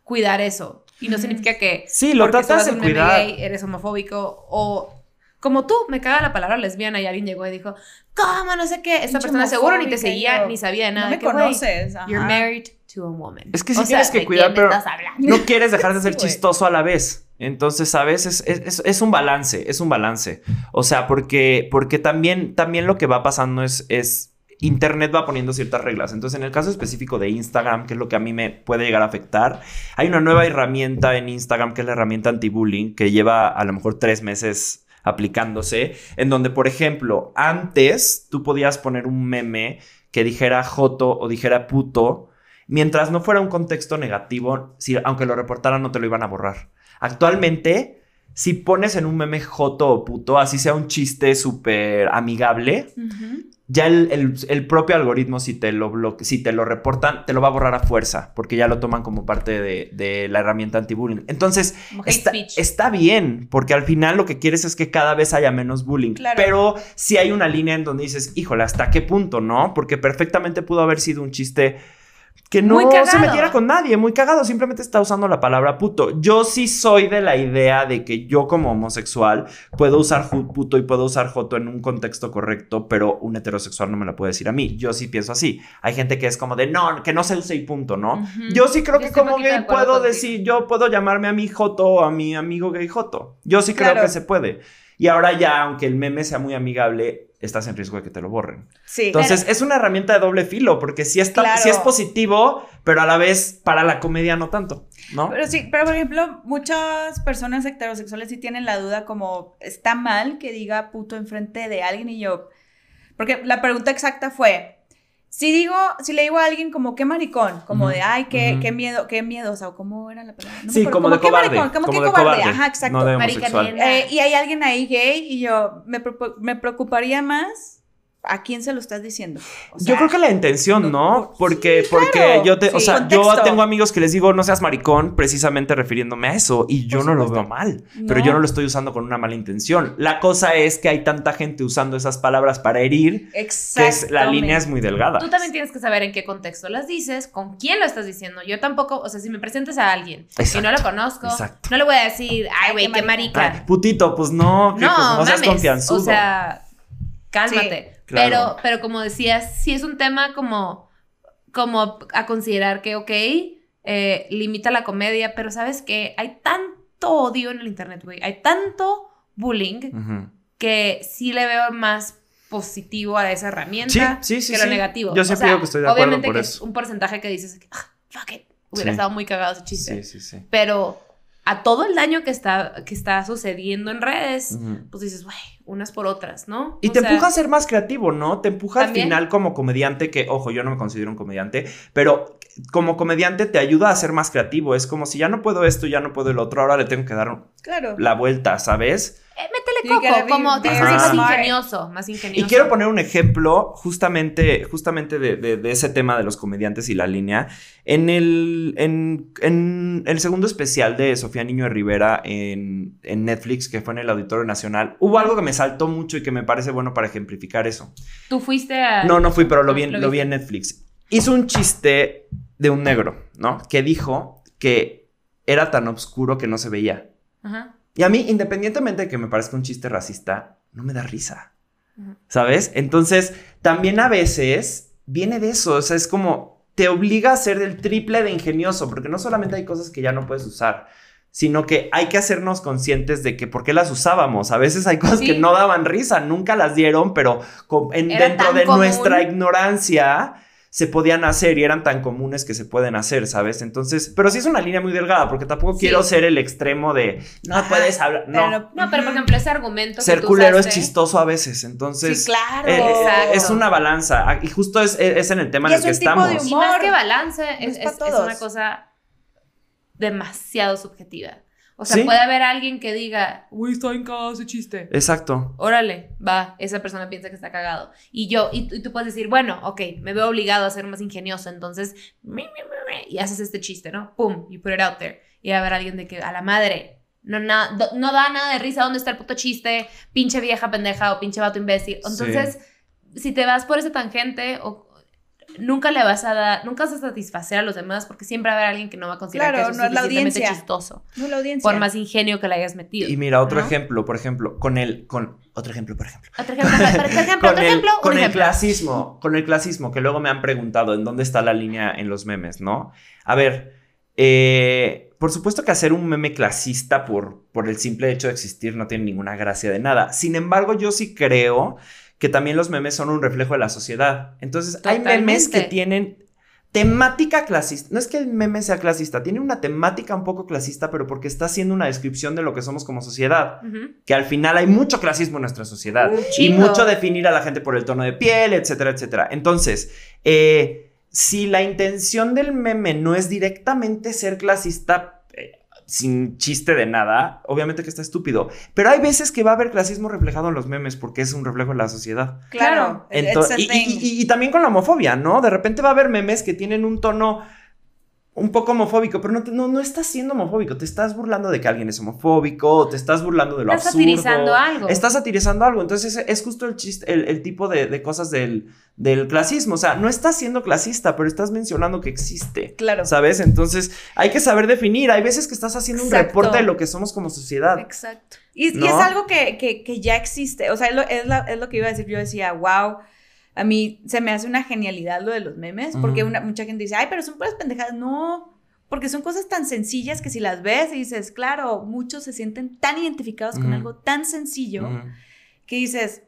cuidar eso. Y no significa que... Sí, lo tratas de cuidar. gay, eres homofóbico o Como tú, me caga la palabra lesbiana y alguien llegó y dijo, ¿cómo? No sé qué. Esta persona seguro ni te seguía yo, ni sabía de nada. No me que, conoces. ajá. You're married to a woman. Es que sí O tienes sea, que ¿de cuidar, pero no quieres dejar de ser Sí, chistoso a la vez. Entonces, ¿sabes? Es, es- es- es un balance, es un balance. O sea, porque, porque también, también lo que va pasando es, es... Internet va poniendo ciertas reglas. Entonces, en el caso específico de Instagram, que es lo que a mí me puede llegar a afectar, hay una nueva herramienta en Instagram que es la herramienta anti-bullying, que lleva a lo mejor tres meses aplicándose, en donde, por ejemplo, antes tú podías poner un meme que dijera joto o dijera puto, mientras no fuera un contexto negativo, si, aunque lo reportaran no te lo iban a borrar. Actualmente, si pones en un meme joto o puto, así sea un chiste súper amigable, ya el, el- el propio algoritmo, si te, lo si te lo reportan, te lo va a borrar a fuerza, porque ya lo toman como parte de, de la herramienta anti-bullying. Entonces, está, está bien, porque al final lo que quieres es que cada vez haya menos bullying. Claro. Pero si hay una línea en donde dices, híjole, ¿hasta qué punto, no? Porque perfectamente pudo haber sido un chiste que no se metiera con nadie, muy cagado, simplemente está usando la palabra puto. Yo sí soy de la idea de que yo como homosexual puedo usar puto y puedo usar joto en un contexto correcto, pero un heterosexual no me lo puede decir a mí. Yo sí pienso así. Hay gente que es como de no, que no se use y punto, ¿no? Yo sí creo Yo que como gay puedo decir, yo puedo llamarme a mi joto o a mi amigo gay joto. Yo sí creo Claro. que se puede. Y ahora ya, aunque el meme sea muy amigable, estás en riesgo de que te lo borren. Sí. Entonces, es una herramienta de doble filo, porque sí, está, Claro. sí es positivo, pero a la vez para la comedia no tanto, ¿no? Pero sí, pero por ejemplo, muchas personas heterosexuales sí tienen la duda como, ¿está mal que diga puto enfrente de alguien? Y yo, porque la pregunta exacta fue, si digo, si le digo a alguien como, qué maricón, como de, ay, qué, qué miedo, qué miedo, o sea, ¿cómo era la palabra? No sí, acuerdo, como, de qué cobarde. maricón, como, como qué de cobarde, cobarde, ajá, exacto. No de. Eh, y hay alguien ahí gay y yo, me, me preocuparía más a quién se lo estás diciendo. O yo creo que la intención, no-. Porque, sí, porque yo te, o sea, yo tengo amigos que les digo no seas maricón, precisamente refiriéndome a eso, y yo no lo veo mal, pero yo no lo estoy usando con una mala intención. La cosa es que hay tanta gente usando esas palabras para herir, que es, la línea es muy delgada. Tú también tienes que saber en qué contexto las dices, con quién lo estás diciendo. Yo tampoco, o sea, si me presentas a alguien y no lo conozco, exacto. no le voy a decir, ay, güey, qué marica". Ay, putito, pues no, que pues, no seas confianzudo. O sea, cálmate. Sí, claro. Pero, pero como decías, sí es un tema como, como a considerar que, ok, eh, limita la comedia, pero ¿sabes qué? Hay tanto odio en el internet, güey. Hay tanto bullying Ujú. que sí le veo más positivo a esa herramienta Sí, sí, sí, que lo sí. negativo. Yo siempre digo que estoy de acuerdo obviamente por que eso. es un porcentaje que dices, ah, fuck it, hubiera Sí. estado muy cagado ese chiste. Sí, sí, sí. Pero a todo el daño que está, que está sucediendo en redes, pues dices, güey, unas por otras, ¿no? Y O te sea, empuja a ser más creativo, ¿no? Te empuja También. al final como comediante, que, ojo, yo no me considero un comediante, pero como comediante te ayuda a ser más creativo. Es como si ya no puedo esto, ya no puedo el otro, ahora le tengo que dar Claro. la vuelta, ¿sabes? Eh, métele coco, como tienes que ser más ingenioso, más ingenioso. Y quiero poner un ejemplo justamente, justamente de, de- de ese tema de los comediantes y la línea. En el, en, en el segundo especial de Sofía Niño de Rivera en, en Netflix, que fue en el Auditorio Nacional, hubo algo que me saltó mucho y que me parece bueno para ejemplificar eso. Tú fuiste a... No, no fui, pero lo vi, Ah, en- lo lo vi en Netflix. Hizo un chiste de un negro, ¿no? Que dijo que era tan oscuro que no se veía. Ajá. Y a mí, independientemente de que me parezca un chiste racista, no me da risa. ¿Sabes? Entonces, también a veces viene de eso. O sea, es como te obliga a ser el triple de ingenioso, porque no solamente hay cosas que ya no puedes usar, sino que hay que hacernos conscientes de que por qué las usábamos. A veces hay cosas Sí. que no daban risa, nunca las dieron, pero en- dentro de común. nuestra ignorancia se podían hacer y eran tan comunes que se pueden hacer, ¿sabes? Entonces, pero sí es una línea muy delgada, porque tampoco Sí. quiero ser el extremo de no Ajá, puedes hablar. pero No, lo- No, pero por ejemplo, ese argumento que ser tú culero es chistoso a veces, entonces sí, claro. eh, eh, Exacto. es una balanza Ah, y justo es, es en el tema Y en el es que un tipo de estamos. Y humor. más que balance, es, es una cosa demasiado subjetiva. O sea, Sí. puede haber alguien que diga, uy, está bien cagado ese chiste. Exacto. Órale, va, esa persona piensa que está cagado. Y yo, y, tú- y tú puedes decir, bueno, ok, me veo obligado a ser más ingenioso, entonces, mi, mi, mi, mi, y haces este chiste, ¿no? Pum, you put it out there. Y va a haber alguien de que, a la madre, no, na- do- no da nada de risa, ¿dónde está el puto chiste? Pinche vieja pendeja o pinche vato imbécil. Entonces, si te vas por esa tangente, o, nunca le vas a dar, nunca vas a satisfacer a los demás porque siempre va a haber alguien que no va a considerar Claro, que eso no es la audiencia. chistoso. No la audiencia. Por más ingenio que le hayas metido. Y mira, otro ¿no? ejemplo, por ejemplo, con el, con, otro ejemplo, por ejemplo. Otro ejemplo, por ejemplo, con otro el, ejemplo, con el clasismo, con el clasismo, que luego me han preguntado en dónde está la línea en los memes, ¿no? A ver, eh, por supuesto que hacer un meme clasista por, por el simple hecho de existir no tiene ninguna gracia de nada. Sin embargo, yo sí creo que también los memes son un reflejo de la sociedad. Entonces, hay memes que tienen temática clasista. No es que el meme sea clasista, tiene una temática un poco clasista, pero porque está haciendo una descripción de lo que somos como sociedad que al final hay mucho clasismo en nuestra sociedad y mucho definir a la gente por el tono de piel, etcétera, etcétera. Entonces, eh, si la intención del meme no es directamente ser clasista, sin chiste de nada, obviamente que está estúpido, pero hay veces que va a haber clasismo reflejado en los memes porque es un reflejo de la sociedad. Claro. Ento- it's a y, thing. y- y- y también con la homofobia, ¿no? De repente va a haber memes que tienen un tono un poco homofóbico, pero no, te- no, no estás siendo homofóbico, te estás burlando de que alguien es homofóbico, te estás burlando de lo Estás absurdo. satirizando algo. Estás satirizando algo, entonces es, es justo el, chiste, el, el tipo de, de cosas del, del clasismo, o sea, no estás siendo clasista, pero estás mencionando que existe. Claro. ¿Sabes? Entonces hay que saber definir. Hay veces que estás haciendo un reporte de lo que somos como sociedad. Exacto. Y, es algo que, que- que ya existe. O sea, es lo, es, la- es lo que iba a decir. Yo decía, wow. A mí se me hace una genialidad lo de los memes, porque una, mucha gente dice, ay, pero son puras pendejadas. No, porque son cosas tan sencillas que si las ves y dices, claro, muchos se sienten tan identificados con algo tan sencillo que dices,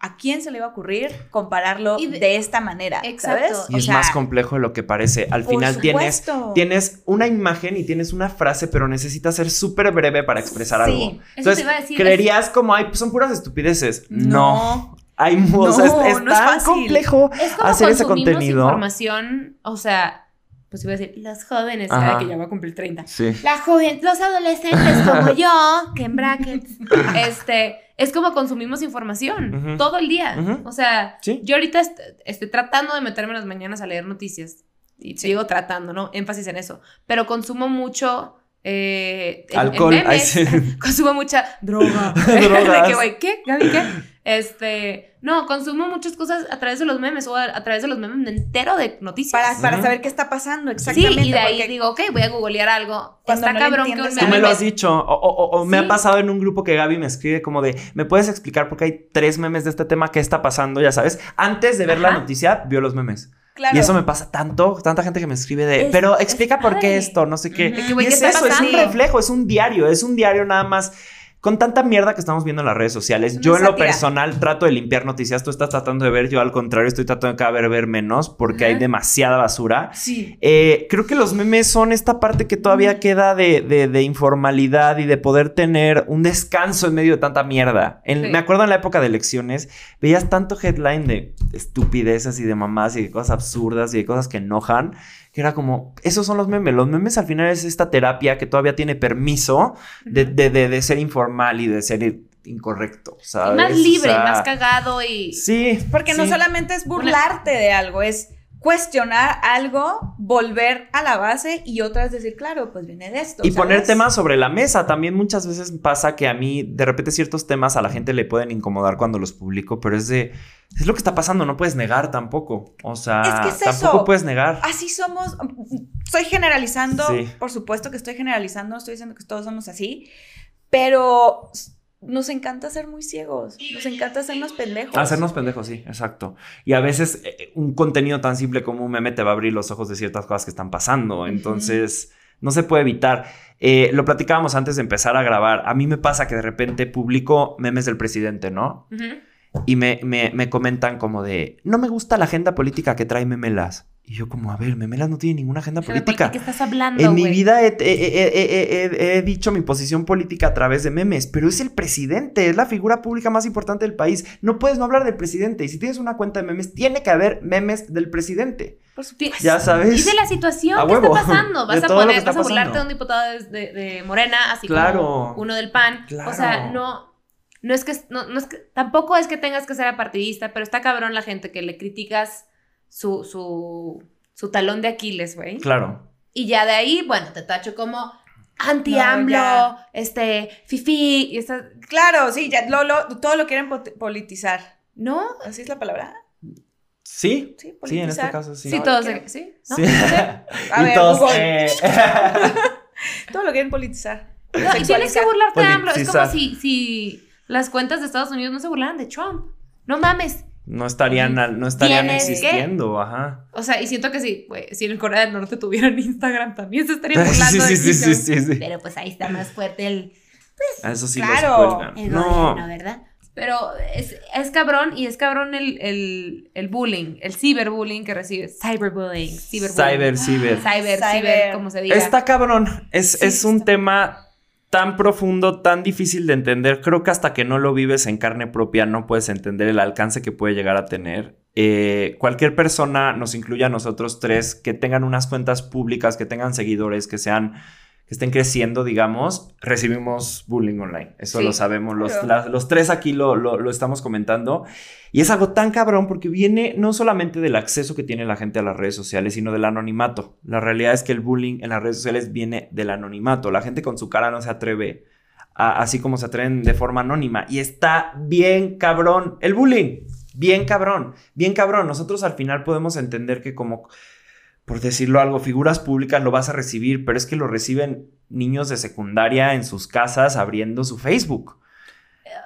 ¿a quién se le va a ocurrir compararlo Y de, de- esta manera? Exacto. ¿Sabes? Y es más complejo de lo que parece. Al final tienes, tienes una imagen y tienes una frase, pero necesitas ser súper breve para expresar Sí. algo. Eso Entonces, te iba a decir, creerías como, ay, pues son puras estupideces. No. Hay, o No, sea, es, es no es tan fácil. complejo Es como hacer ese contenido. información, o sea, pues iba a decir, los jóvenes, Ajá. que ya va a cumplir 30. Sí. La joven, los adolescentes como yo, que en brackets, este, es como consumimos información todo el día. O sea, Sí. yo ahorita est- estoy tratando de meterme en las mañanas a leer noticias. Y sigo tratando, ¿no? Énfasis en eso. Pero consumo mucho... eh, en Alcohol. memes. Consumo mucha droga. Güey, ¿qué? ¿Gaby qué? Este, no, consumo muchas cosas a través de los memes o a, a través de los memes me entero de noticias. Para, para saber qué está pasando, sí, exactamente. y de ahí digo, ok, voy a googlear algo. Cuando Está no cabrón que un entiendes Tú meme me lo has dicho. O, o- me Sí. ha pasado en un grupo que Gaby me escribe como de, ¿me puedes explicar por qué hay tres memes de este tema? ¿Qué está pasando? Ya sabes. Antes de ver la noticia, vio los memes. Claro. Y eso me pasa tanto, tanta gente que me escribe de, Es- pero explica por qué esto, no sé qué. Que, güey, y ¿qué es eso, es un reflejo, es un diario, es un diario nada más. Con tanta mierda que estamos viendo en las redes sociales, yo en lo personal trato de limpiar noticias. Tú estás tratando de ver, yo al contrario estoy tratando de cada vez ver menos porque hay demasiada basura. Sí. Eh, creo que los memes son esta parte que todavía queda de, de- de informalidad y de poder tener un descanso en medio de tanta mierda. En- Sí. Me acuerdo en la época de elecciones, veías tanto headline de estupideces y de mamás y de cosas absurdas y de cosas que enojan, que era como, esos son los memes. Los memes al final es esta terapia que todavía tiene permiso de, de- de- de ser informal y de ser incorrecto, más O libre, sea, más cagado y... Sí. Porque no solamente es burlarte de algo, es cuestionar algo, volver a la base y otras decir, claro, pues viene de esto. Y poner temas sobre la mesa. También muchas veces pasa que a mí, de repente, ciertos temas a la gente le pueden incomodar cuando los publico, pero es de. Es lo que está pasando, no puedes negar tampoco. O sea, Es que es tampoco eso. puedes negar. Así somos, estoy generalizando, Sí. por supuesto que estoy generalizando, no estoy diciendo que todos somos así, pero nos encanta ser muy ciegos, nos encanta hacernos pendejos. Hacernos pendejos, sí, exacto. Y a veces eh, un contenido tan simple como un meme te va a abrir los ojos de ciertas cosas que están pasando. Entonces, no se puede evitar. Eh, lo platicábamos antes de empezar a grabar. A mí me pasa que de repente publico memes del presidente, ¿no? Y me, me, me comentan como de, no me gusta la agenda política que trae Memelas. Y yo como, a ver, Memelas no tiene ninguna agenda ¿De política. qué estás hablando, En mi vida he, he- he- he- he- he dicho mi posición política a través de memes, pero es el presidente, es la figura pública más importante del país. No puedes no hablar del presidente. Y si tienes una cuenta de memes, tiene que haber memes del presidente. Por supuesto. Ya sabes. Y de la situación A que huevo. está pasando. Vas De a poner, vas a burlarte de un diputado de, de- de Morena, así Claro. como uno del PAN. Claro. O sea, no, no es que, no, no es que, tampoco es que tengas que ser apartidista, pero está cabrón la gente que le criticas su, su, su talón de Aquiles, güey. Claro. Y ya de ahí, bueno, te tacho como anti-AMLO, este, fifi, y esta, Claro, sí, ya lo, lo- todo lo quieren politizar. ¿no? ¿Así es la palabra? Sí, Sí, sí, en este caso sí. Sí, No, todos. ¿Sí? ¿No? Sí. A ver, todos, eh, Todo lo quieren politizar. No, y tienes que burlarte de AMLO. Es como si, si las cuentas de Estados Unidos no se burlaran de Trump. No mames. No estarían, al- no estarían que- existiendo, ajá. O sea, y siento que si, güey, si en Corea del Norte tuvieran Instagram también se estaría Sí, burlando sí, de sí, Kim sí, sí, sí. Pero pues ahí está más fuerte el, A Eso sí Claro. el No, gobierno, ¿verdad? Pero es, es cabrón y es cabrón el, el, el bullying, el ciberbullying que recibes. Cyberbullying, ciberbullying. cyber, ciber. Cyber, Cyber. ciber, como se diga. Está cabrón. Es, Sí, es un está- tema tan profundo, tan difícil de entender. Creo que hasta que no lo vives en carne propia no puedes entender el alcance que puede llegar a tener. Eh, cualquier persona, nos incluya a nosotros tres, que tengan unas cuentas públicas, que tengan seguidores, que sean que estén creciendo, digamos, recibimos bullying online. Eso Sí, lo sabemos. Los, claro. la- los tres aquí lo, lo- lo estamos comentando. Y es algo tan cabrón porque viene no solamente del acceso que tiene la gente a las redes sociales, sino del anonimato. La realidad es que el bullying en las redes sociales viene del anonimato. La gente con su cara no se atreve, a- así como se atreven de forma anónima. Y está bien cabrón el bullying. Bien cabrón, bien cabrón. Nosotros al final podemos entender que como, por decirlo algo, figuras públicas lo vas a recibir, pero es que lo reciben niños de secundaria en sus casas abriendo su Facebook.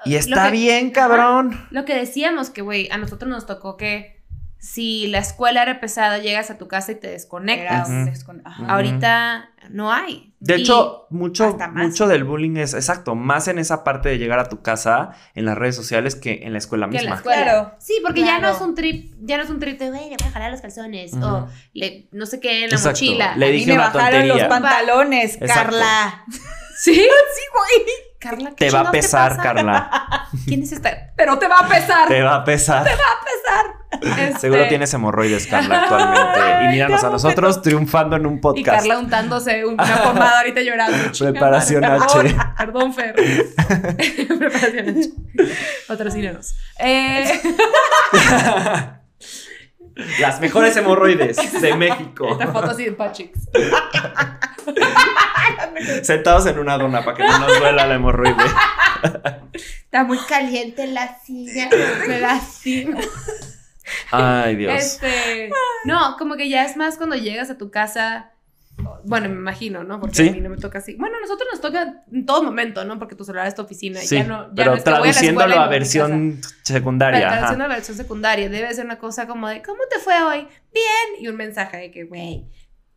Y Lo está que- bien cabrón. Lo que decíamos que, güey, a nosotros nos tocó que si la escuela era pesada, llegas a tu casa y te desconectas. descon- Ajá. Ahorita no hay. De Y- hecho, mucho, mucho del bullying es exacto, más en esa parte de llegar a tu casa en las redes sociales que en la escuela que misma. la escuela. Claro. Sí, porque ya no es un trip, ya no es un trip de, güey, le voy a jalar los calzones o le, no sé qué en la Exacto. mochila. Le A mí dije me una bajaron los pantalones, Exacto. Carla. ¿Sí? Sí, güey. Carla, ¿qué Te va a pesar, pasa? Carla. ¿Quién es esta? Pero te va a pesar. Te va a pesar. Este, Seguro tienes hemorroides, Carla, actualmente. Y míranos te a nosotros triunfando en un Y podcast. Carla untándose una pomada ahorita llorando. Preparación H. Perdón, Fer. Preparación H. Patrocínanos. Eh, Las mejores hemorroides de México. esta foto así de Patrix. Sentados en una dona para que no nos duela la hemorroide. Está muy caliente la silla. Me lastima. Ay, Dios. Este, no, como que ya es más cuando llegas a tu casa. Bueno, me imagino, ¿no? Porque Sí. a mí no me toca así. Bueno, a nosotros nos toca en todo momento, ¿no? Porque tu celular es tu oficina. y Sí, ya no, ya pero no es que voy a la traduciéndolo a versión secundaria. Pero ajá. traduciendo a versión secundaria. Debe ser una cosa como de, ¿cómo te fue hoy? Bien. Y un mensaje de que, güey,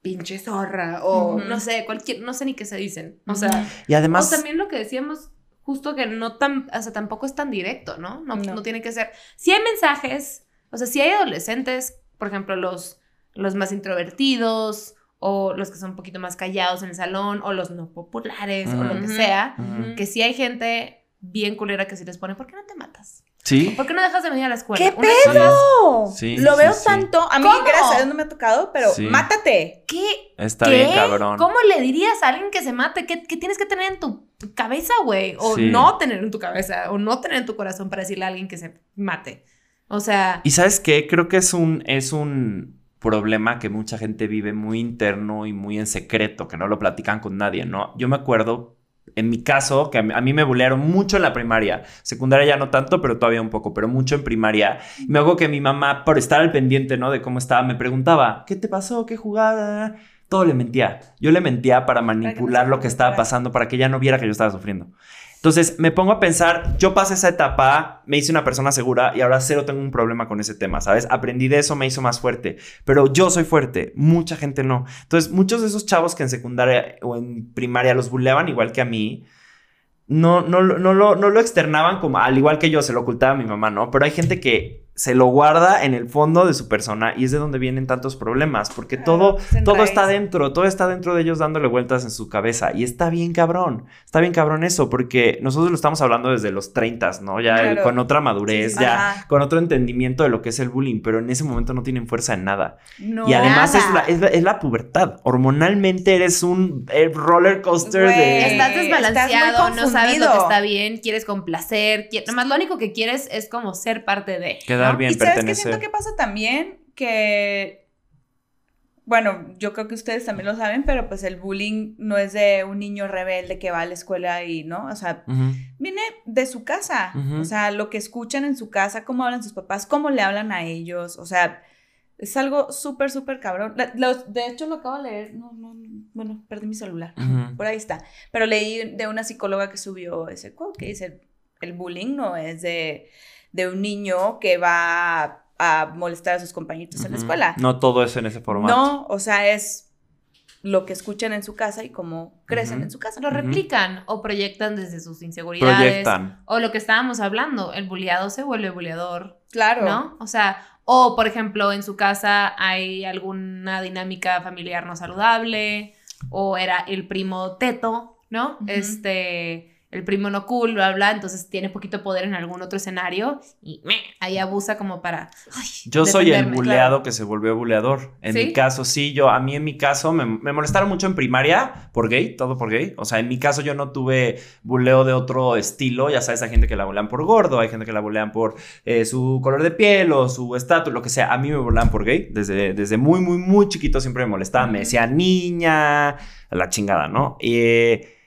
pinche zorra. O Ujú. no sé, cualquier, no sé ni qué se dicen. O sea. Y además, o también lo que decíamos, justo que no tan, o sea, tampoco es tan directo, ¿no? No, No. no tiene que ser. Si hay mensajes, o sea, si hay adolescentes, por ejemplo, los, los más introvertidos, o los que son un poquito más callados en el salón, o los no populares, o lo que sea, que si hay gente bien culera que si les pone, ¿por qué no te matas? sí, ¿Por qué no dejas de venir a la escuela? ¿Qué pedo? Sí, Lo sí, veo sí. tanto. A mí, ¿Cómo? gracias a Dios, no me ha tocado, pero Sí. mátate. ¿Qué? está ¿Qué? bien cabrón. ¿Cómo le dirías a alguien que se mate? ¿Qué, qué tienes que tener en tu cabeza, güey? O Sí. no tener en tu cabeza, o no tener en tu corazón para decirle a alguien que se mate. O sea, Y sabes qué, creo que es un, es un problema que mucha gente vive muy interno y muy en secreto, que no lo platican con nadie, ¿no? Yo me acuerdo, en mi caso, que a mí, me bulearon mucho en la primaria, secundaria ya no tanto, pero todavía un poco, pero mucho en primaria. Y me hago que mi mamá, por estar al pendiente, ¿no? De cómo estaba, me preguntaba, ¿qué te pasó? ¿Qué jugada? Todo le mentía. Yo le mentía para manipular lo que estaba pasando, para que ella no viera que yo estaba sufriendo. Entonces me pongo a pensar, yo pasé esa etapa, me hice una persona segura y ahora cero tengo un problema con ese tema, ¿sabes? Aprendí de eso, me hizo más fuerte, pero yo soy fuerte, mucha gente no. Entonces muchos de esos chavos que en secundaria o en primaria los buleaban igual que a mí, no, no, lo- no, lo, no lo externaban como, al igual que yo, se lo ocultaba a mi mamá, ¿no? Pero hay gente que se lo guarda en el fondo de su persona y es de donde vienen tantos problemas, porque todo, Claro, se todo está dentro, todo está dentro de ellos dándole vueltas en su cabeza y está bien cabrón, está bien cabrón eso, porque nosotros lo estamos hablando desde los 30, ¿no? Ya Claro. con otra madurez, Sí, ya ajá. con otro entendimiento de lo que es el bullying, pero en ese momento no tienen fuerza en nada. No. y además es la, es, la, es la pubertad, hormonalmente eres un eh, roller coaster de... estás desbalanceado, no sabes lo que está bien, quieres complacer, qui- nomás lo único que quieres es como ser parte de. Quedar bien, ¿Y sabes qué siento que pasa también? Que bueno, yo creo que ustedes también lo saben, pero pues el bullying no es de un niño rebelde que va a la escuela y, ¿no? O sea, viene de su casa. O sea, lo que escuchan en su casa, cómo hablan sus papás, cómo le hablan a ellos. O sea, es algo súper, súper cabrón. Los- de hecho, lo acabo de leer. No, no, no, bueno, perdí mi celular. Por ahí está. Pero leí de una psicóloga que subió ese quote que dice, el bullying no es de, de un niño que va a molestar a sus compañeritos en la escuela. No todo es en ese formato. No, o sea, es lo que escuchan en su casa y cómo crecen en su casa. Lo replican o proyectan desde sus inseguridades. Proyectan. O lo que estábamos hablando, el bulliado se vuelve buleador, Claro. ¿no? O sea, o por ejemplo, en su casa hay alguna dinámica familiar no saludable, o era el primo teto, ¿no? Este, el primo no cool, bla, bla, entonces tiene poquito poder en algún otro escenario y meh, ahí abusa como para... ay, Yo soy el buleado que se volvió buleador. En ¿Sí? mi caso, sí, yo, a mí en mi caso, me, me molestaron mucho en primaria por gay, todo por gay. O sea, en mi caso yo no tuve buleo de otro estilo. Ya sabes, hay gente que la bulean por gordo, hay gente que la bulean por eh, su color de piel o su estatus, lo que sea. A mí me bulean por gay. Desde, desde muy, muy, muy chiquito siempre me molestaban. Me decía niña, la chingada, ¿no? Eh,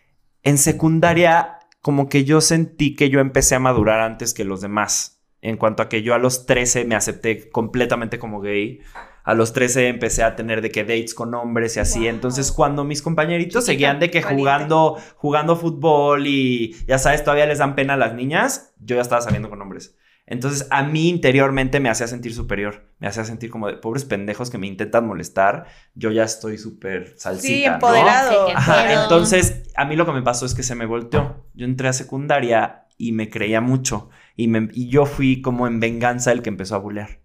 en secundaria, como que yo sentí que yo empecé a madurar antes que los demás. En cuanto a que yo a los 13 me acepté completamente como gay. A los 13 empecé a tener de que dates con hombres y así. Wow. Entonces, cuando mis compañeritos Chiquita, seguían de que jugando, jugando fútbol y ya sabes, todavía les dan pena a las niñas, yo ya estaba saliendo con hombres. Entonces, a mí interiormente me hacía sentir superior. Me hacía sentir como de pobres pendejos que me intentan molestar. Yo ya estoy súper salsita. Sí, ¿no? empoderado. Sí, Ajá, entonces a mí lo que me pasó es que se me volteó. Yo entré a secundaria y me creía mucho. Y, me- y yo fui como en venganza el que empezó a bulear.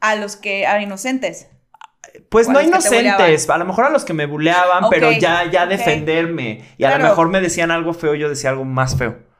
A los que, a inocentes. Pues ¿O a no inocentes, a lo mejor a los que me buleaban, pero ya, ya defenderme. Y a lo mejor me decían algo feo, yo decía algo más feo.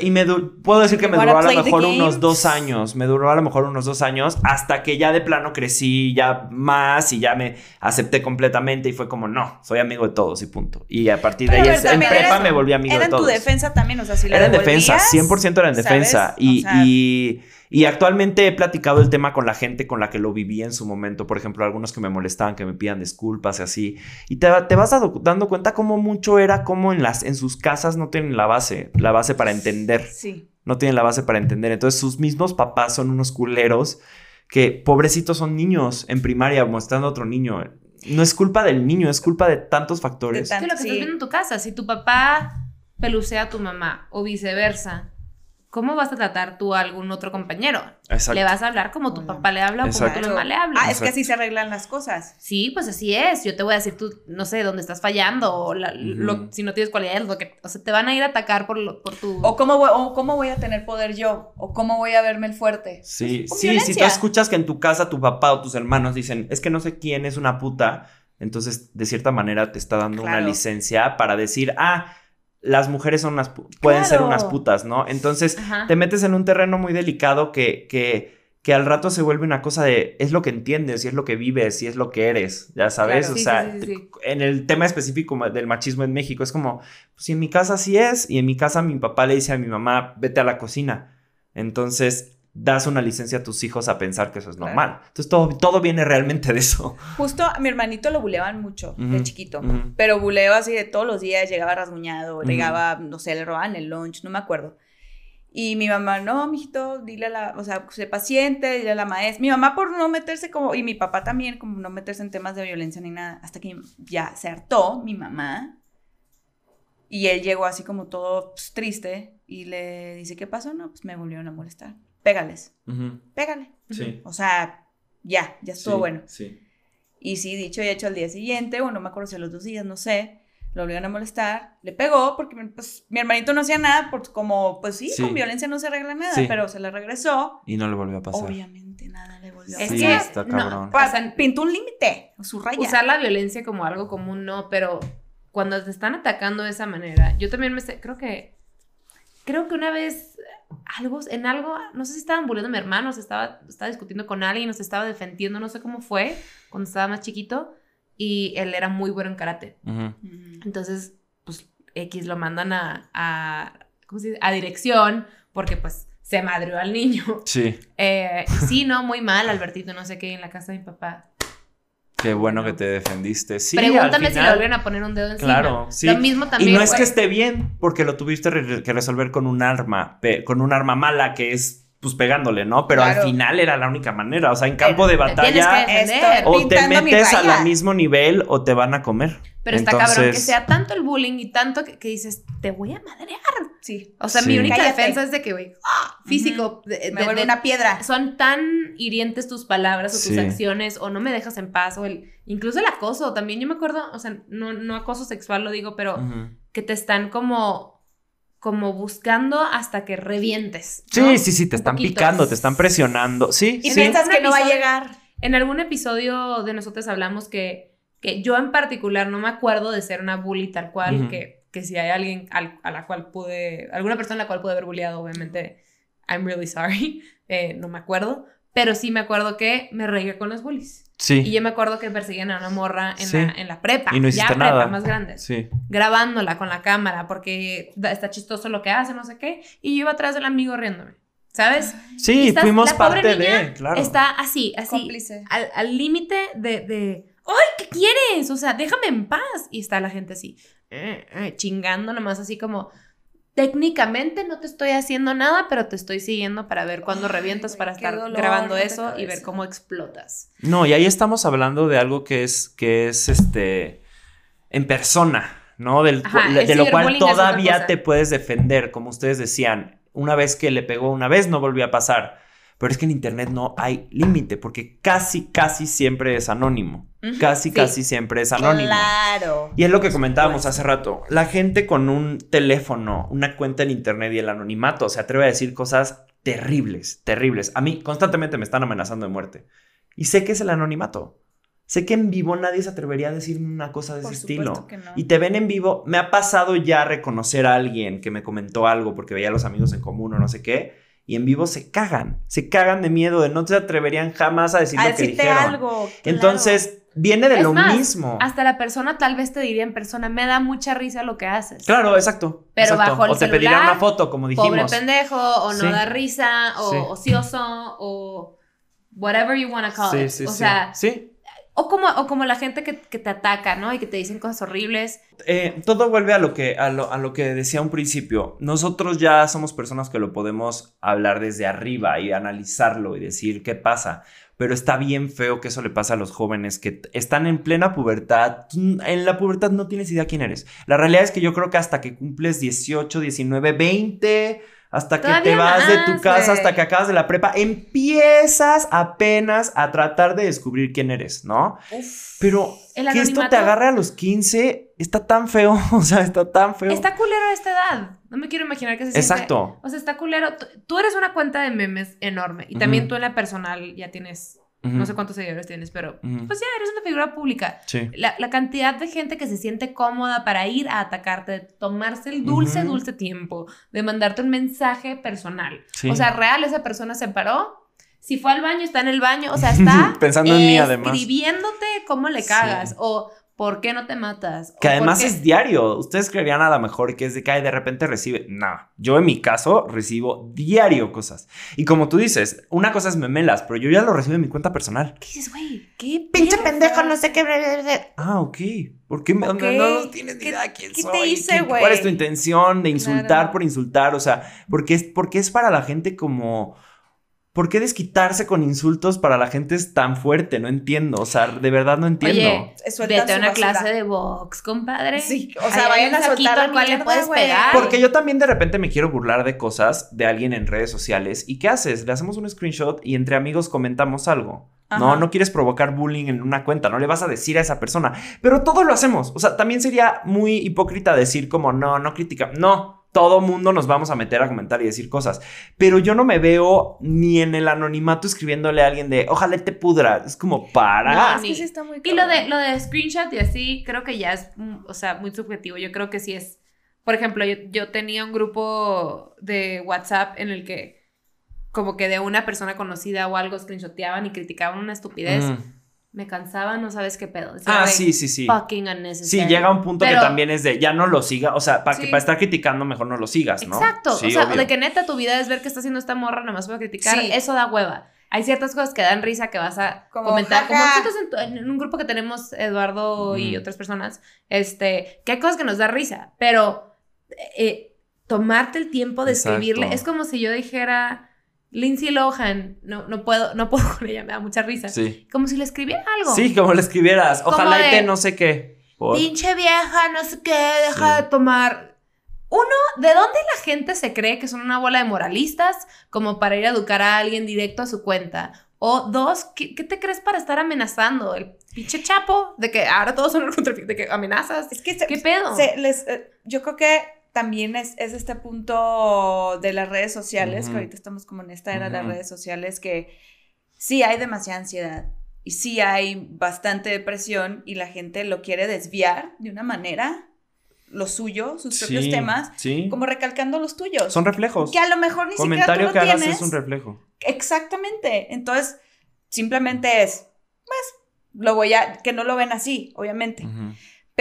Y me puedo decir que me duró a lo mejor unos dos años. Me duró a lo mejor unos dos años hasta que ya de plano crecí ya más y ya me acepté completamente y fue como, no, soy amigo de todos y punto. Y a partir de ahí en prepa me volví amigo Era de en tu todos. defensa también, o sea, si Era en defensa, devolvías, 100% era en ¿sabes? defensa. O Y, sea, y, y actualmente he platicado el tema con la gente con la que lo viví en su momento. Por ejemplo, algunos que me molestaban, que me pidan disculpas y así. Y te, te vas dado- dando cuenta cómo mucho era como en, las, en sus casas no tienen la base, la base para entender. Sí. No tienen la base para entender. Entonces sus mismos papás son unos culeros que pobrecitos son niños en primaria mostrando a otro niño. No es culpa del niño, es culpa de tantos factores. De Es que lo que Sí. estás viendo en tu casa, si tu papá pelucea a tu mamá o viceversa, ¿cómo vas a tratar tú a algún otro compañero? Exacto. ¿Le vas a hablar como tu papá le habla o como tu mamá le habla? Ah, es que así se arreglan las cosas. Sí, pues así es. Yo te voy a decir tú, no sé, dónde estás fallando o la- lo- si no tienes cualidades, lo que, o sea, te van a ir a atacar por, lo- por tu... O cómo, voy, o cómo voy a tener poder yo. O cómo voy a verme el fuerte. Sí, Con sí, si tú escuchas que en tu casa tu papá o tus hermanos dicen, es que no sé quién es una puta, entonces de cierta manera te está dando una licencia para decir, ah, las mujeres son unas, pu- pueden ser unas putas, ¿no? Entonces Ajá. te metes en un terreno muy delicado que, que, que al rato se vuelve una cosa de, es lo que entiendes, y es lo que vives, y es lo que eres, ya sabes, Claro. o Sí, sea, sí, sí, sí. en el tema específico del machismo en México, es como, pues si en mi casa sí es, y en mi casa mi papá le dice a mi mamá, vete a la cocina. Entonces, das una licencia a tus hijos a pensar que eso es Claro. normal. Entonces, todo, todo viene realmente de eso. Justo a mi hermanito lo buleaban mucho de Ujú, chiquito. ujú. Pero buleo así de todos los días, llegaba rasguñado, Ujú. llegaba, no sé, le robaban el lunch, no me acuerdo. Y mi mamá, no, mijito, dile a la, o sea, sé paciente, dile a la maestra. Mi mamá por no meterse como, y mi papá también, como no meterse en temas de violencia ni nada, hasta que ya se hartó mi mamá. Y él llegó así como todo pues, triste y le dice, ¿qué pasó? No, pues me volvieron a molestar. Pégales, Ujú. pégale. Sí. O sea, ya, ya estuvo Sí, bueno. Sí. Y sí, dicho y hecho al día siguiente, o no me acuerdo si a los dos días, no sé, lo obligaron a molestar, le pegó porque pues, mi hermanito no hacía nada, porque como, pues sí, Sí. con violencia no se arregla nada, Sí. pero se le regresó. Y no le volvió a pasar. Obviamente nada le volvió a Es Sí, pasar. que está no, o sea, pintó un límite, su raya. usar la violencia como algo común, no, pero cuando te están atacando de esa manera, yo también me sé, creo que, creo que una vez, algo, en algo, no sé si estaban bulleando a mi hermano, se estaba, estaba discutiendo con alguien, o se estaba defendiendo, no sé cómo fue, cuando estaba más chiquito, y él era muy bueno en karate. Entonces, pues, X lo mandan a, a, ¿cómo se dice? A dirección, porque pues se madrió al niño. Sí. Eh, sí, no, muy mal, Albertito, no sé qué, en la casa de mi papá. Qué bueno que te defendiste. Sí, Pregúntame al si le final- volvieron a poner un dedo encima. Claro, sí. Lo mismo también. y no es que esté bien, porque lo tuviste que resolver con un arma, con un arma mala que es pues pegándole, ¿no? Pero Claro. al final era la única manera. O sea, en campo de te tienes batalla o te metes al mismo nivel o te van a comer. Pero está cabrón que sea tanto el bullying y tanto que, que dices, te voy a madrear. Sí. O sea, Sí. mi única Cállate. defensa es de que, güey, ¡ah! físico. de- Me de- de- una piedra. Son tan hirientes tus palabras o tus Sí. acciones o no me dejas en paz o el incluso el acoso también yo me acuerdo o sea no, no acoso sexual lo digo pero que te están como como buscando hasta que revientes Sí, ¿no? sí, sí, te Un están poquito. picando, te están presionando. Sí, Y sí. piensas que no va a llegar. en algún episodio de nosotros hablamos que que yo en particular no me acuerdo de ser una bully tal cual que que si hay alguien al- a la cual pude alguna persona a la cual pude haber bulleado obviamente I'm really sorry eh, no me acuerdo pero sí me acuerdo que me reía con los bullies Sí. Y yo me acuerdo que perseguían a una morra en, Sí. la, en la prepa. Y no hiciste ya prepa, nada. más grande. Sí. Grabándola con la cámara porque está chistoso lo que hace, no sé qué. Y yo iba atrás del amigo riéndome. ¿Sabes? Sí, estás- fuimos la pobre parte niña de, claro. Está así, así. Cómplice. Al al límite de, de, ¡ay, qué quieres! O sea, déjame en paz. Y está la gente así, eh, eh, chingando nomás así como... Técnicamente no te estoy haciendo nada, pero te estoy siguiendo para ver cuándo Ay, revientas güey, para estar dolor grabando eso y ver cómo explotas. No, y ahí estamos hablando de algo que es, que es este, en persona, ¿no? Del, Ajá, de, lo cual todavía te puedes defender, como ustedes decían. Una vez que le pegó una vez, no volvió a pasar. Pero es que en Internet no hay límite, porque casi, casi siempre es anónimo. Casi, sí. casi siempre es anónimo. Claro. Y es lo que comentábamos hace rato. La gente con un teléfono, una cuenta en internet y el anonimato se atreve a decir cosas terribles, terribles. A mí constantemente me están amenazando de muerte. Y sé que es el anonimato. Sé que en vivo nadie se atrevería a decirme una cosa de Por ese estilo. que no. Y te ven en vivo. Me ha pasado ya reconocer a alguien que me comentó algo porque veía a los amigos en común o no sé qué. Y en vivo se cagan. Se cagan de miedo de no se atreverían jamás a decir A lo que dijeron. algo. claro. Entonces, viene de Es lo más, mismo. Hasta la persona tal vez te diría en persona, me da mucha risa lo que haces. Claro, exacto. Pero exacto. bajo el O te celular, una foto, como dijimos. Pobre pendejo, o no Sí. da risa, o Sí. ocioso, o whatever you want to call Sí, it. sí, o sea, Sí. O como, o como la gente que, que te ataca, ¿no? Y que te dicen cosas horribles. Eh, todo vuelve a lo, que, a, lo, a lo que decía un principio. Nosotros ya somos personas que lo podemos hablar desde arriba y analizarlo y decir qué pasa. Pero está bien feo que eso le pasa a los jóvenes que están en plena pubertad. En la pubertad no tienes idea quién eres. La realidad es que yo creo que hasta que cumples 18, 19, 20, hasta que te vas de tu casa, hasta que acabas de la prepa, empiezas apenas a tratar de descubrir quién eres, ¿no? Uf. Pero que esto te agarre a los 15 está tan feo, o sea, está tan feo. Está culero a esta edad. No me quiero imaginar que se siente. Exacto. O sea, está culero. Tú- eres una cuenta de memes enorme. Y también tú en la personal ya tienes, No sé cuántos seguidores tienes, pero Ujú. pues ya eres una figura pública. Sí. La, la cantidad de gente que se siente cómoda para ir a atacarte, tomarse el dulce, dulce tiempo, de mandarte un mensaje personal. Sí. O sea, real, esa persona se paró. Si fue al baño, está en el baño. O sea, está Pensando en mí, además. escribiéndote cómo le Sí. cagas. O por qué no te matas. Que además es diario. Ustedes creerían a lo mejor que es de que de repente recibe. No, yo en mi caso recibo diario cosas. Y como tú dices, una cosa es memelas, pero yo ya lo recibo en mi cuenta personal. ¿Qué dices, güey? ¿Qué Pinche pendejo, no sé qué. Ah, ok. ¿Por qué me, Ok. no, no tienes ni ¿Qué- idea quién qué te soy? hice, ¿Qué- güey? ¿Cuál es tu intención de insultar Claro. por insultar? O sea, porque es, porque es para la gente como. ¿Por qué desquitarse con insultos para la gente es tan fuerte? No entiendo. O sea, de verdad no entiendo. Oye, Sueltan vete a una basura. clase de box, compadre. Sí, o sea, vayan a soltar cual le puedes pegar. Porque yo también de repente me quiero burlar de cosas de alguien en redes sociales. ¿Y qué haces? Le hacemos un screenshot y entre amigos comentamos algo. No, Ajá. no quieres provocar bullying en una cuenta, no le vas a decir a esa persona. Pero todo lo hacemos. O sea, también sería muy hipócrita decir como, no, no critica. No, todo mundo nos vamos a meter a comentar y decir cosas. Pero yo no me veo ni en el anonimato escribiéndole a alguien de, ojalá te pudra. Es como, para. No, Es que sí está muy Y lo de, lo de screenshot y así, creo que ya es, mm, o sea, muy subjetivo. Yo creo que sí es. Por ejemplo, yo, yo tenía un grupo de WhatsApp en el que, como que de una persona conocida o algo, screenshoteaban y criticaban una estupidez. Mm. Me cansaba, no sabes qué pedo. Ah, "Güey, sí, sí, sí. Fucking Sí, unnecessary. llega un punto Pero- que también es de ya no lo siga, o sea, para que Sí. para estar criticando mejor no lo sigas, ¿no? Exacto. Sí, o sea, obvio. de que neta tu vida es ver qué está haciendo esta morra, nada más para criticar. Sí. Eso da hueva. hay ciertas cosas que dan risa que vas a Como, comentar. Como nosotros en, tu- en un grupo que tenemos, Eduardo y otras personas, este, que hay cosas que nos da risa, pero eh, tomarte el tiempo de Exacto. escribirle es como si yo dijera. Lindsay Lohan, no, no puedo, no puedo con ella, me da mucha risa. Sí. Como si le escribiera algo. Sí, como le escribieras. Ojalá y te no sé qué. Por- Pinche vieja, no sé qué, deja Sí. de tomar. Uno, ¿de dónde la gente se cree que son una bola de moralistas como para ir a educar a alguien directo a su cuenta? O dos, ¿qué, qué te crees para estar amenazando? El pinche chapo de que ahora todos son contra de que amenazas. Es que se- ¿Qué pedo? se les, eh, yo creo que también es, es este punto de las redes sociales, que ahorita estamos como en esta era de las redes sociales, que sí hay demasiada ansiedad y sí hay bastante depresión y la gente lo quiere desviar de una manera, lo suyo, sus propios temas, Sí. como recalcando los tuyos. Son reflejos. que a lo mejor ni Comentario siquiera que tú lo hagas tienes. es un reflejo. Exactamente. Entonces, simplemente es, pues, lo voy a, que no lo ven así, obviamente.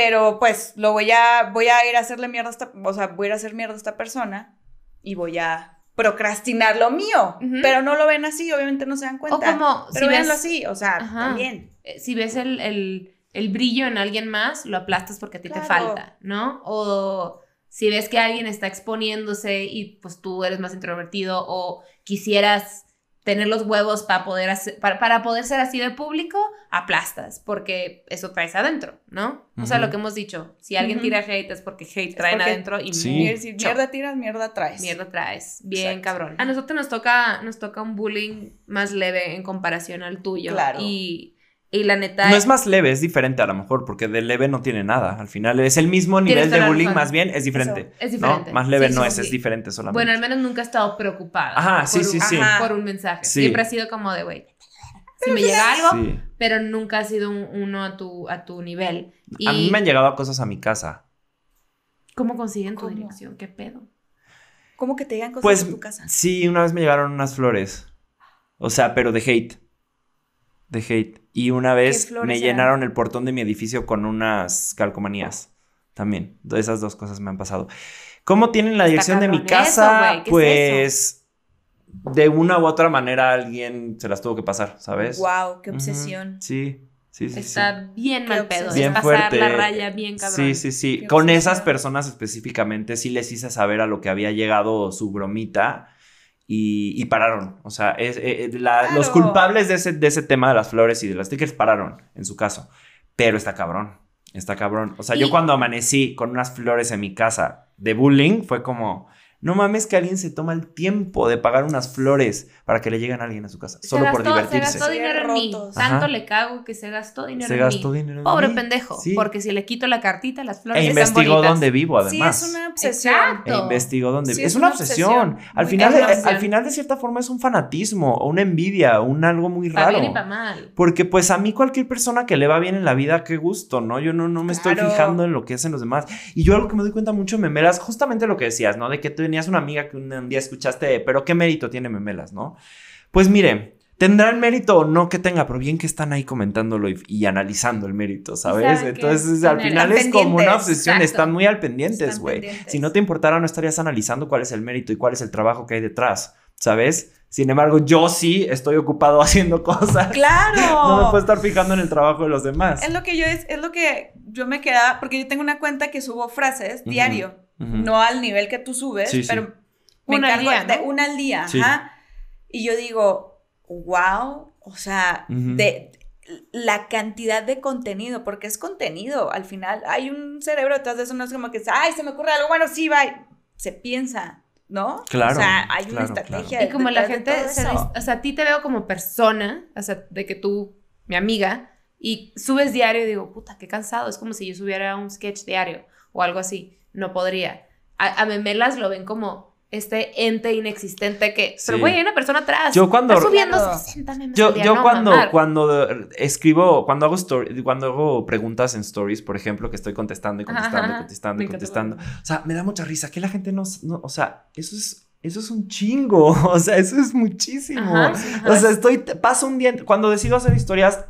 Pero pues lo voy a, voy a ir a hacerle mierda a esta, o sea, voy a ir a hacer mierda a esta persona y voy a procrastinar lo mío. Pero no lo ven así, obviamente no se dan cuenta. o como pero si ves, así, o sea, Ajá. también. eh, si ves el, el- el brillo en alguien más, lo aplastas porque a ti te falta, ¿no? O si ves que alguien está exponiéndose y pues tú eres más introvertido o quisieras tener los huevos para poder, hacer- para, para poder ser así de público, aplastas porque eso traes adentro, ¿no? O sea, lo que hemos dicho, si alguien tira hate es porque hate traen porque- adentro y Sí. Mierda tiras, mierda traes. Mierda traes, bien Exacto. cabrón. A nosotros nos toca, nos toca un bullying más leve en comparación al tuyo. Claro. Y, y la neta. No es más leve, es diferente a lo mejor, porque de leve no tiene nada. Al final es el mismo nivel de bullying, razón. más bien es diferente. es ¿no? diferente. Más leve Sí, no es, sí. es diferente solamente. Bueno, al menos nunca he estado preocupada. Ajá, sí, por sí, un- sí. Ajá. Por un mensaje. Sí. Siempre ha sido como de, güey, si me llega algo, Sí. pero nunca ha sido un- uno a tu, a tu nivel. Y A mí me han llegado cosas a mi casa. ¿Cómo consiguen tu ¿Cómo? dirección? ¿Qué pedo? ¿Cómo que te digan cosas Pues en tu casa? sí, una vez me llegaron unas flores. O sea, pero de hate. De hate. Y una vez me eran? llenaron el portón de mi edificio con unas calcomanías. También. Esas dos cosas me han pasado. ¿Cómo tienen la dirección de mi eso, casa? güey, ¿qué es pues de una u otra manera alguien se las tuvo que pasar, ¿sabes? Wow, qué obsesión. Sí, sí, sí. sí. Está bien Qué mal pedo. obsesión. Es Bien pasar fuerte. la raya bien cabrón. Sí, sí, sí. Qué Con obsesión. esas personas específicamente sí les hice saber a lo que había llegado su bromita y, y pararon. O sea, es- eh, eh, los culpables de ese, de ese tema de las flores y de los stickers pararon en su caso. Pero está cabrón. Está cabrón. O sea, yo cuando amanecí con unas flores en mi casa de bullying fue como... No mames que alguien se toma el tiempo de pagar unas flores para que le lleguen a alguien a su casa. Se Solo por divertirse. Se gastó dinero en mí. Tanto le cago que se gastó dinero Se en gastó mí. dinero en Pobre mí. pendejo. Sí. Porque si le quito la cartita, las flores E investigó dónde vivo, además. Sí, es una obsesión. Exacto. E investigó dónde. Sí, es, es una una obsesión. obsesión. Al Muy final, cabrón. eh, al final, de cierta forma, es un fanatismo, o una envidia, un algo muy raro. bien y para mal. Porque, pues, a mí cualquier persona que le va bien en la vida, qué gusto, ¿no? Yo no, no me estoy fijando en lo que hacen los demás. Y yo algo que me doy cuenta mucho en Memelas, justamente lo que decías, ¿no? De que tú tenías una amiga que un, día escuchaste, pero ¿qué mérito tiene Memelas, no? Pues mire, tendrá el mérito o no que tenga, pero bien que están ahí comentándolo y, y analizando el mérito, ¿sabes? Entonces, al final al es como una obsesión, exacto. están muy al pendientes, güey. Si no te importara, no estarías analizando cuál es el mérito y cuál es el trabajo que hay detrás, ¿sabes? Sin embargo, yo sí estoy ocupado haciendo cosas. ¡Claro! No me puedo estar fijando en el trabajo de los demás. Es lo que yo es, es lo que yo me quedaba, porque yo tengo una cuenta que subo frases Ujú. diario, No al nivel que tú subes, Sí, sí. pero me Una al encargo día, de ¿no? una al día, Sí. ajá. Y yo digo, wow, o sea, de la cantidad de contenido, porque es contenido, al final hay un cerebro detrás de eso, no es como que, ay, se me ocurre algo, bueno, sí, va, se piensa, ¿no? Claro, O sea, hay claro, una estrategia. Y como la de gente, se o sea, a ti te veo como persona, o sea, de que tú, mi amiga, y subes diario y digo, puta, qué cansado, es como si yo subiera un sketch diario o algo así, no podría. A, a Memelas lo ven como este ente inexistente que, pero Sí. güey, hay una persona atrás. Yo cuando- Está subiendo Claro. 60 memes Yo, día, yo no, cuando, mamar. cuando escribo, cuando hago story, cuando hago preguntas en stories, por ejemplo, que estoy contestando y contestando y Ajá, contestando y contestando. O sea, me da mucha risa que la gente no, no- o sea, eso es, eso es un chingo. O sea, eso es muchísimo. Ajá, sí, ajá. O sea, estoy, paso un día, cuando decido hacer historias,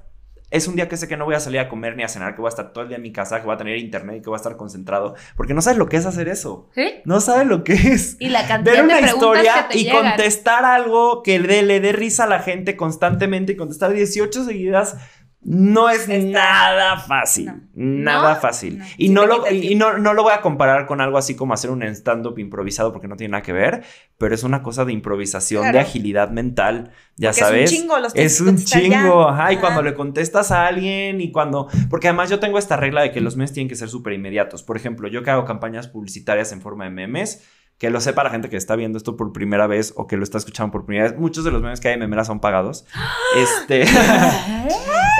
es un día que sé que no voy a salir a comer ni a cenar, que voy a estar todo el día en mi casa, que voy a tener internet y que voy a estar concentrado, porque no sabes lo que es hacer eso. ¿Sí? No sabes lo que es. Y la cantidad Ver una de historia que te y llegan. contestar algo que le, le dé risa a la gente constantemente y contestar 18 seguidas no es Está- nada fácil. No. Nada ¿No? fácil. No. Y, no lo, y, no, no lo voy a comparar con algo así como hacer un stand-up improvisado porque no tiene nada que ver, pero es una cosa de improvisación, de agilidad mental, ya Porque sabes. Es un chingo, los Es un chingo, ajá, y cuando le contestas a alguien y cuando, porque además yo tengo esta regla de que los memes tienen que ser súper inmediatos. Por ejemplo, yo que hago campañas publicitarias en forma de memes, que lo sepa la gente que está viendo esto por primera vez o que lo está escuchando por primera vez, muchos de los memes que hay en memeras son pagados. Este,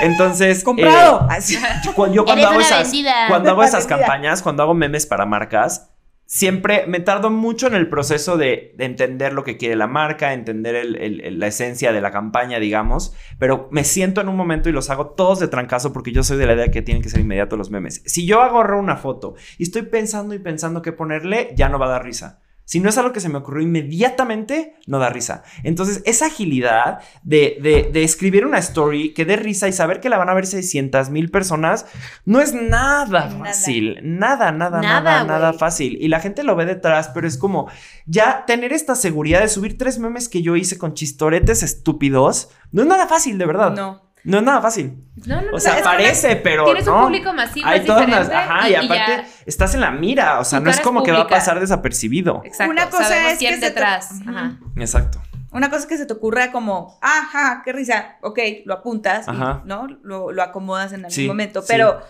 entonces, Comprado. eh, yo cuando hago esas, vendida. cuando hago esas campañas, cuando hago memes para marcas, siempre me tardo mucho en el proceso de, de entender lo que quiere la marca, entender el- la esencia de la campaña, digamos, pero me siento en un momento y los hago todos de trancazo porque yo soy de la idea que tienen que ser inmediatos los memes. Si yo agarro una foto y estoy pensando y pensando qué ponerle, ya no va a dar risa. Si no es algo que se me ocurrió inmediatamente, no da risa. Entonces, esa agilidad de, de- de escribir una story que dé risa y saber que la van a ver 600 mil personas, no es nada Nada. fácil. Nada, nada, Nada, nada, nada, fácil. Y la gente lo ve detrás, pero es como ya tener esta seguridad de subir tres memes que yo hice con chistoretes estúpidos. No es nada fácil, de verdad. No, No. es nada fácil. No, no, O no, sea, que parece, pero Tienes no. un público masivo, Hay es todas las- ajá, y, y aparte ya- estás en la mira, o sea, no es como que va a pasar desapercibido. Exacto. Una cosa sabemos es quién que te- detrás. Ujú. Ajá. Exacto. Una cosa es que se te ocurra como, ajá, qué risa, ok, lo apuntas, y, Ajá. ¿no? Lo, lo acomodas en algún Sí, momento. sí. Pero,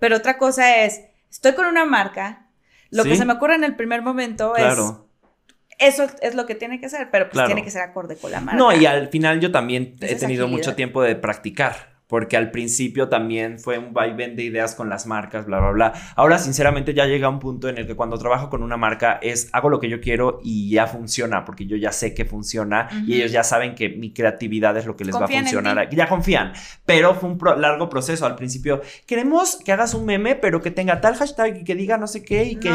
pero otra cosa es, estoy con una marca, lo Sí. que se me ocurre en el primer momento Claro. es, eso es lo que tiene que ser, pero pues Claro. tiene que ser acorde con la marca. No, y al final yo también he tenido agilidad. mucho tiempo de practicar. Porque al principio también fue un vaivén de ideas con las marcas, bla, bla, bla. Ahora, sinceramente, ya llega un punto en el que cuando trabajo con una marca es hago lo que yo quiero y ya funciona, porque yo ya sé que funciona y ellos ya saben que mi creatividad es lo que les Confían va a funcionar. Ya confían, pero fue un pro- largo proceso. Al principio, queremos que hagas un meme, pero que tenga tal hashtag y que diga no sé qué y que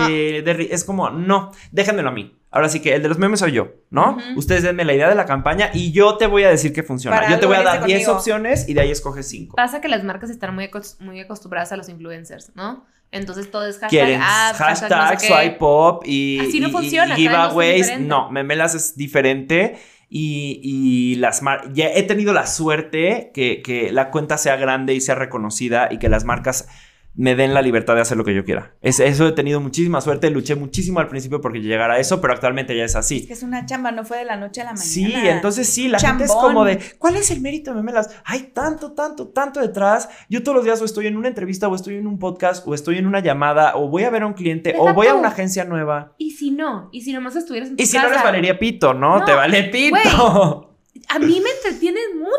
No. es como, no, déjenmelo a mí. Ahora sí que el de los memes soy yo, ¿no? Ustedes denme la idea de la campaña y yo te voy a decir que funciona. Para yo te voy a dar 10 conmigo. opciones y de ahí escoges 5. Pasa que las marcas están muy, muy acostumbradas a los influencers, ¿no? Entonces todo es hashtag ads, hashtag no hashtag, sé qué. swipe up y, Así no y- y funciona, giveaways. No, Memelas es diferente. Y, y las mar ya he tenido la suerte que, que la cuenta sea grande y sea reconocida y que las marcas me den la libertad de hacer lo que yo quiera. Es, eso he tenido muchísima suerte, luché muchísimo al principio porque llegara a eso, pero actualmente ya es así. Es que es una chamba, no fue de la noche a la mañana. Sí, entonces sí, la gente es Chambón. como de, ¿cuál es el mérito de memelas? Hay tanto, tanto, tanto detrás. Yo todos los días o estoy en una entrevista, o estoy en un podcast, o estoy en una llamada, o voy a ver a un cliente, o voy a una agencia nueva. Y si no, y si nomás estuvieras en tu Y si no casa. eres Valeria Pito, ¿no? No, Te vale Pito. A mí me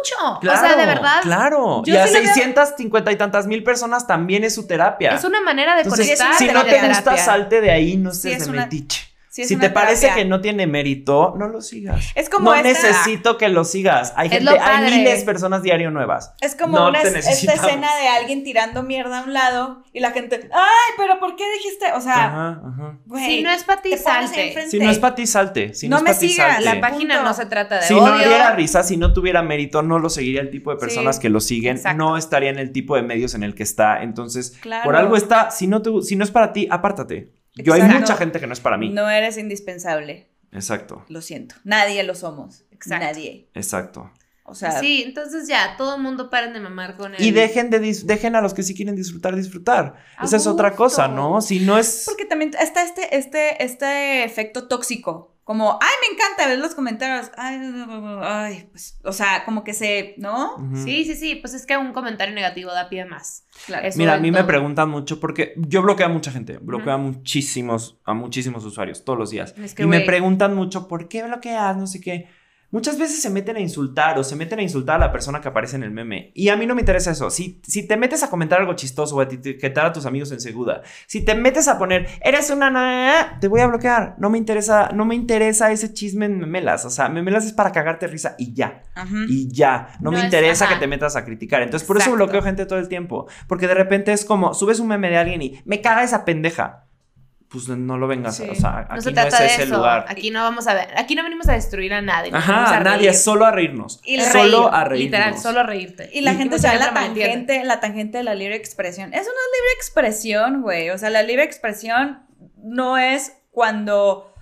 mucho. Claro, o sea, de verdad. Claro. y a sí le veo- 650 y tantas mil personas también es su terapia. Es una manera de Entonces, conectar. si no te gusta, terapia. salte de ahí, no Sí, estés es de una- metiche. Sí, si te parece que no tiene mérito, no lo sigas. Es como no esta- necesito que lo sigas. Hay gente, lo hay miles de personas diario nuevas. Es como No una, esta escena de alguien tirando mierda a un lado y la gente, ay, pero ¿por qué dijiste? O sea, Ajá, ajá. güey. Si no es para ti, salte. Si no es para ti, salte. Si no, No es me sigas. La página Punto. no se trata de Si odio. no diera risa, si no tuviera mérito, no lo seguiría el tipo de personas Sí, que lo siguen, exacto. no estaría en el tipo de medios en el que está. Entonces, Claro. por algo está, si no, te- si no es para ti, apártate. Yo hay Exacto. mucha gente que no es para mí. No eres indispensable, Exacto, lo siento. Nadie lo somos. Exacto. Nadie. exacto. O sea, Sí, entonces ya, todo el mundo paren de mamar con él. Y dejen de dis- dejen a los que sí quieren disfrutar, disfrutar. A Esa es otra cosa, ¿no? Si no es. porque también está este, este, este efecto tóxico. Como, ay, me encanta ver los comentarios. Ay, ay, pues, o sea, como que se, ¿no? Sí, sí, sí, pues es que un comentario negativo da pie más. Claro. Mira, a mí me preguntan mucho porque yo bloqueo a mucha gente, bloqueo a muchísimos, a muchísimos usuarios todos los días. Es que, y me preguntan mucho por qué bloqueas, no sé qué. Muchas veces se meten a insultar o se meten a insultar a la persona que aparece en el meme. Y a mí no me interesa eso. Si, si te metes a comentar algo chistoso o a etiquetar a tus amigos en segunda, si te metes a poner, eres una... na-", te voy a bloquear. No me interesa, no me interesa ese chisme en memelas. O sea, memelas es para cagarte risa y ya. Ajá. Y ya, no, No me es- interesa ajá. que te metas a criticar. Entonces, por eso bloqueo gente todo el tiempo. Porque de repente es como, subes un meme de alguien y me caga esa pendeja. Pues no lo vengas, Sí. o sea, aquí No no, se es trata de ese eso. lugar. Aquí no vamos a ver. Aquí no venimos a destruir a nadie. Ajá, a nadie, reír. solo a reírnos. Y solo Reír, a reírnos. Literal, solo a reírte. Y la gente mucha se da la tangente, la tangente de la libre expresión. Eso no es libre expresión, güey. O sea, la libre expresión no es cuando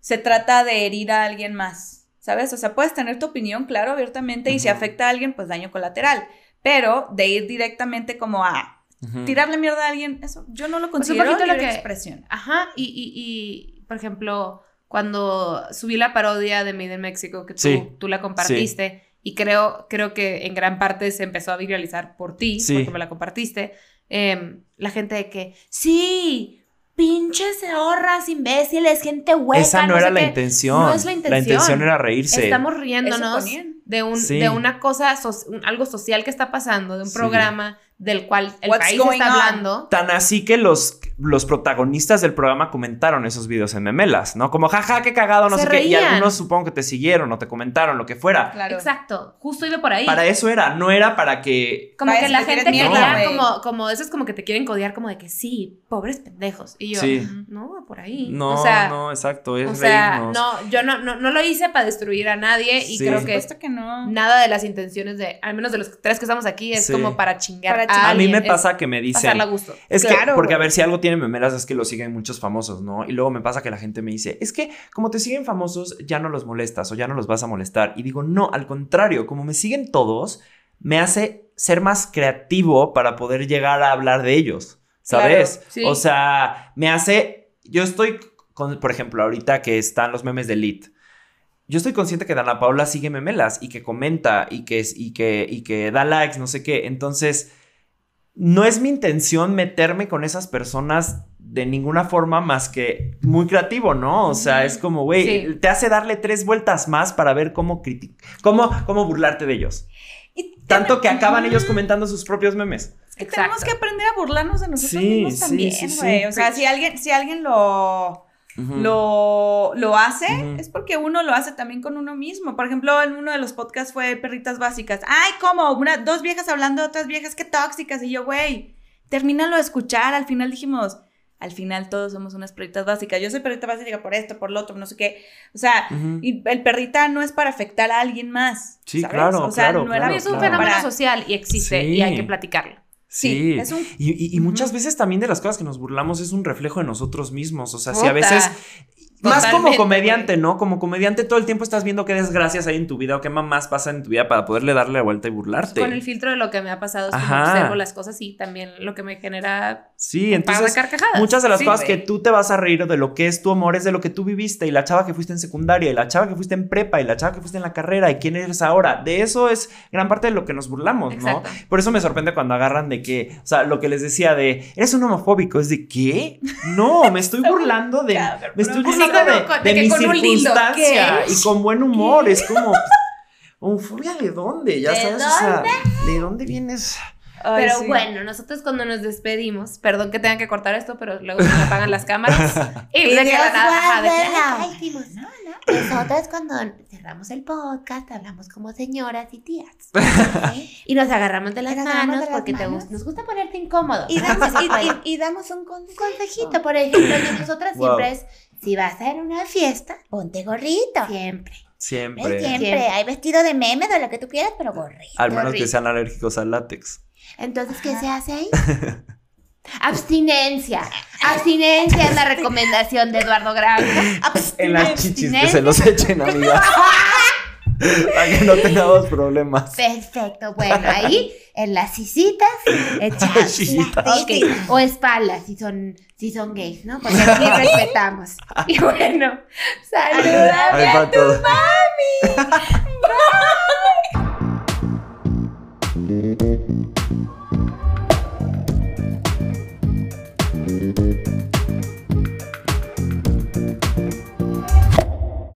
se trata de herir a alguien más, ¿sabes? O sea, puedes tener tu opinión, claro, abiertamente, y si afecta a alguien, pues daño colateral. Pero de ir directamente como a Tirarle mierda a alguien, eso yo no lo Pues un considero poquito lo libre que- expresión. Ajá, y, y, y, por ejemplo, cuando subí la parodia de Made in Mexico, que tú, Sí. tú la compartiste, y creo, creo que en gran parte se empezó a viralizar por ti, Sí. porque me la compartiste, em, la gente de que, sí, pinches horras, imbéciles, gente hueca. Esa no, era la qué". intención. No es la intención. intención era reírse. Estamos riéndonos de, un, Sí. de una cosa, so- un- algo social que está pasando, de un Sí. programa del cual el What's país está on? hablando. Tan así que los, los protagonistas del programa comentaron esos videos en memelas, ¿no? Como, jaja, qué cagado, no Se sé qué. Y algunos supongo que te siguieron o te comentaron, lo que fuera. Claro. Exacto, justo iba por ahí. Para eso era, no era para que... Como Para que la gente quería, como, como, eso es como que te quieren codiar, como de que sí, pobres pendejos. Y yo, Sí. no, por ahí. No, o sea, no, exacto, es o sea, reírnos. no, yo no, no, no lo hice para destruir a nadie y Sí. creo que no. nada de las intenciones de, al menos de los tres que estamos aquí, es Sí. como para chingar Para a mí me pasa que me dicen... pasarla a gusto. Es Claro, que, porque a ver, si algo tiene memelas es que lo siguen muchos famosos, ¿no? Y luego me pasa que la gente me dice, es que como te siguen famosos, ya no los molestas o ya no los vas a molestar. Y digo, no, al contrario, como me siguen todos, me hace ser más creativo para poder llegar a hablar de ellos, ¿sabes? Claro, sí. O sea, me hace, yo estoy, con, por ejemplo, ahorita que están los memes de Elite. Yo estoy consciente que Dana Paula sigue memelas y que comenta y que, y que, y que da likes, no sé qué. Entonces, no es mi intención meterme con esas personas de ninguna forma más que muy creativo, ¿no? O sea, es como, güey, Sí. te hace darle tres vueltas más para ver cómo cómo, cómo burlarte de ellos. Y Tanto que acaban ellos comentando sus propios memes. Es que tenemos que aprender a burlarnos de nosotros Sí, mismos sí, también, sí, sí. güey. O sea, si alguien, si alguien lo, Lo, lo hace, es porque uno lo hace también con uno mismo. Por ejemplo, en uno de los podcasts fue Perritas Básicas. Ay, ¿cómo? Una, dos viejas hablando de otras viejas, qué tóxicas. Y yo, güey, termínalo de escuchar. Al final dijimos, al final todos somos unas perritas básicas. Yo soy perrita básica por esto, por lo otro, no sé qué. O sea, y el perrita no es para afectar a alguien más. Sí, ¿sabes? claro, O sea, claro, no era claro, es un claro. fenómeno para- social y existe Sí. y hay que platicarlo. Sí, Sí. es un Y, y- y muchas veces también de las cosas que nos burlamos es un reflejo de nosotros mismos. O sea, si a veces. Más como comediante, ¿no? Como comediante todo el tiempo estás viendo qué desgracias hay en tu vida o qué mamás pasan en tu vida para poderle darle la vuelta y burlarte. Con el filtro de lo que me ha pasado, es observo las cosas y también lo que me genera Sí, entonces carcajadas. muchas de las Sí, cosas que tú te vas a reír de lo que es tu amor es de lo que tú viviste y la chava que fuiste en secundaria y la chava que fuiste en prepa y la chava que fuiste en la carrera y quién eres ahora. De eso es gran parte de lo que nos burlamos, Exacto. ¿no? Por eso me sorprende cuando agarran de que, o sea, lo que les decía de, eres un homofóbico, es de qué? No, me estoy burlando de, me estoy burlando Así de, con- de de que mi con un lindo, circunstancia ¿qué? y con buen humor, es como... ¿Homofobia de dónde? Ya ¿De sabes, o sea, ¿de dónde vienes? Ay, Pero sí. bueno, nosotros cuando nos despedimos, perdón que tengan que cortar esto, pero luego se me apagan las cámaras. y de que la nada, de Ay, hicimos, no, no. Nosotras cuando cerramos el podcast hablamos como señoras y tías. ¿sí? y nos agarramos de las Nos manos de las porque te manos. gus- nos gusta ponerte incómodo. Y damos, y, y- y damos un consejito, por ejemplo, y nosotras Wow. siempre es, si vas a ir a una fiesta, ponte gorrito. Siempre. Siempre. Siempre. Siempre. Hay vestido de meme, de lo que tú quieras, pero gorrito. Al menos que sean alérgicos al látex. Entonces, ¿qué se hace ahí? Abstinencia. Abstinencia es la recomendación de Eduardo Granja. En las chichis que se los echen, amigas. Para que no tengamos problemas. Perfecto, bueno, ahí en las sisitas echamos. Chichitas. Ok, O espaldas, si son, si son gays, ¿no? Porque aquí respetamos. Y bueno, saludame. va todo.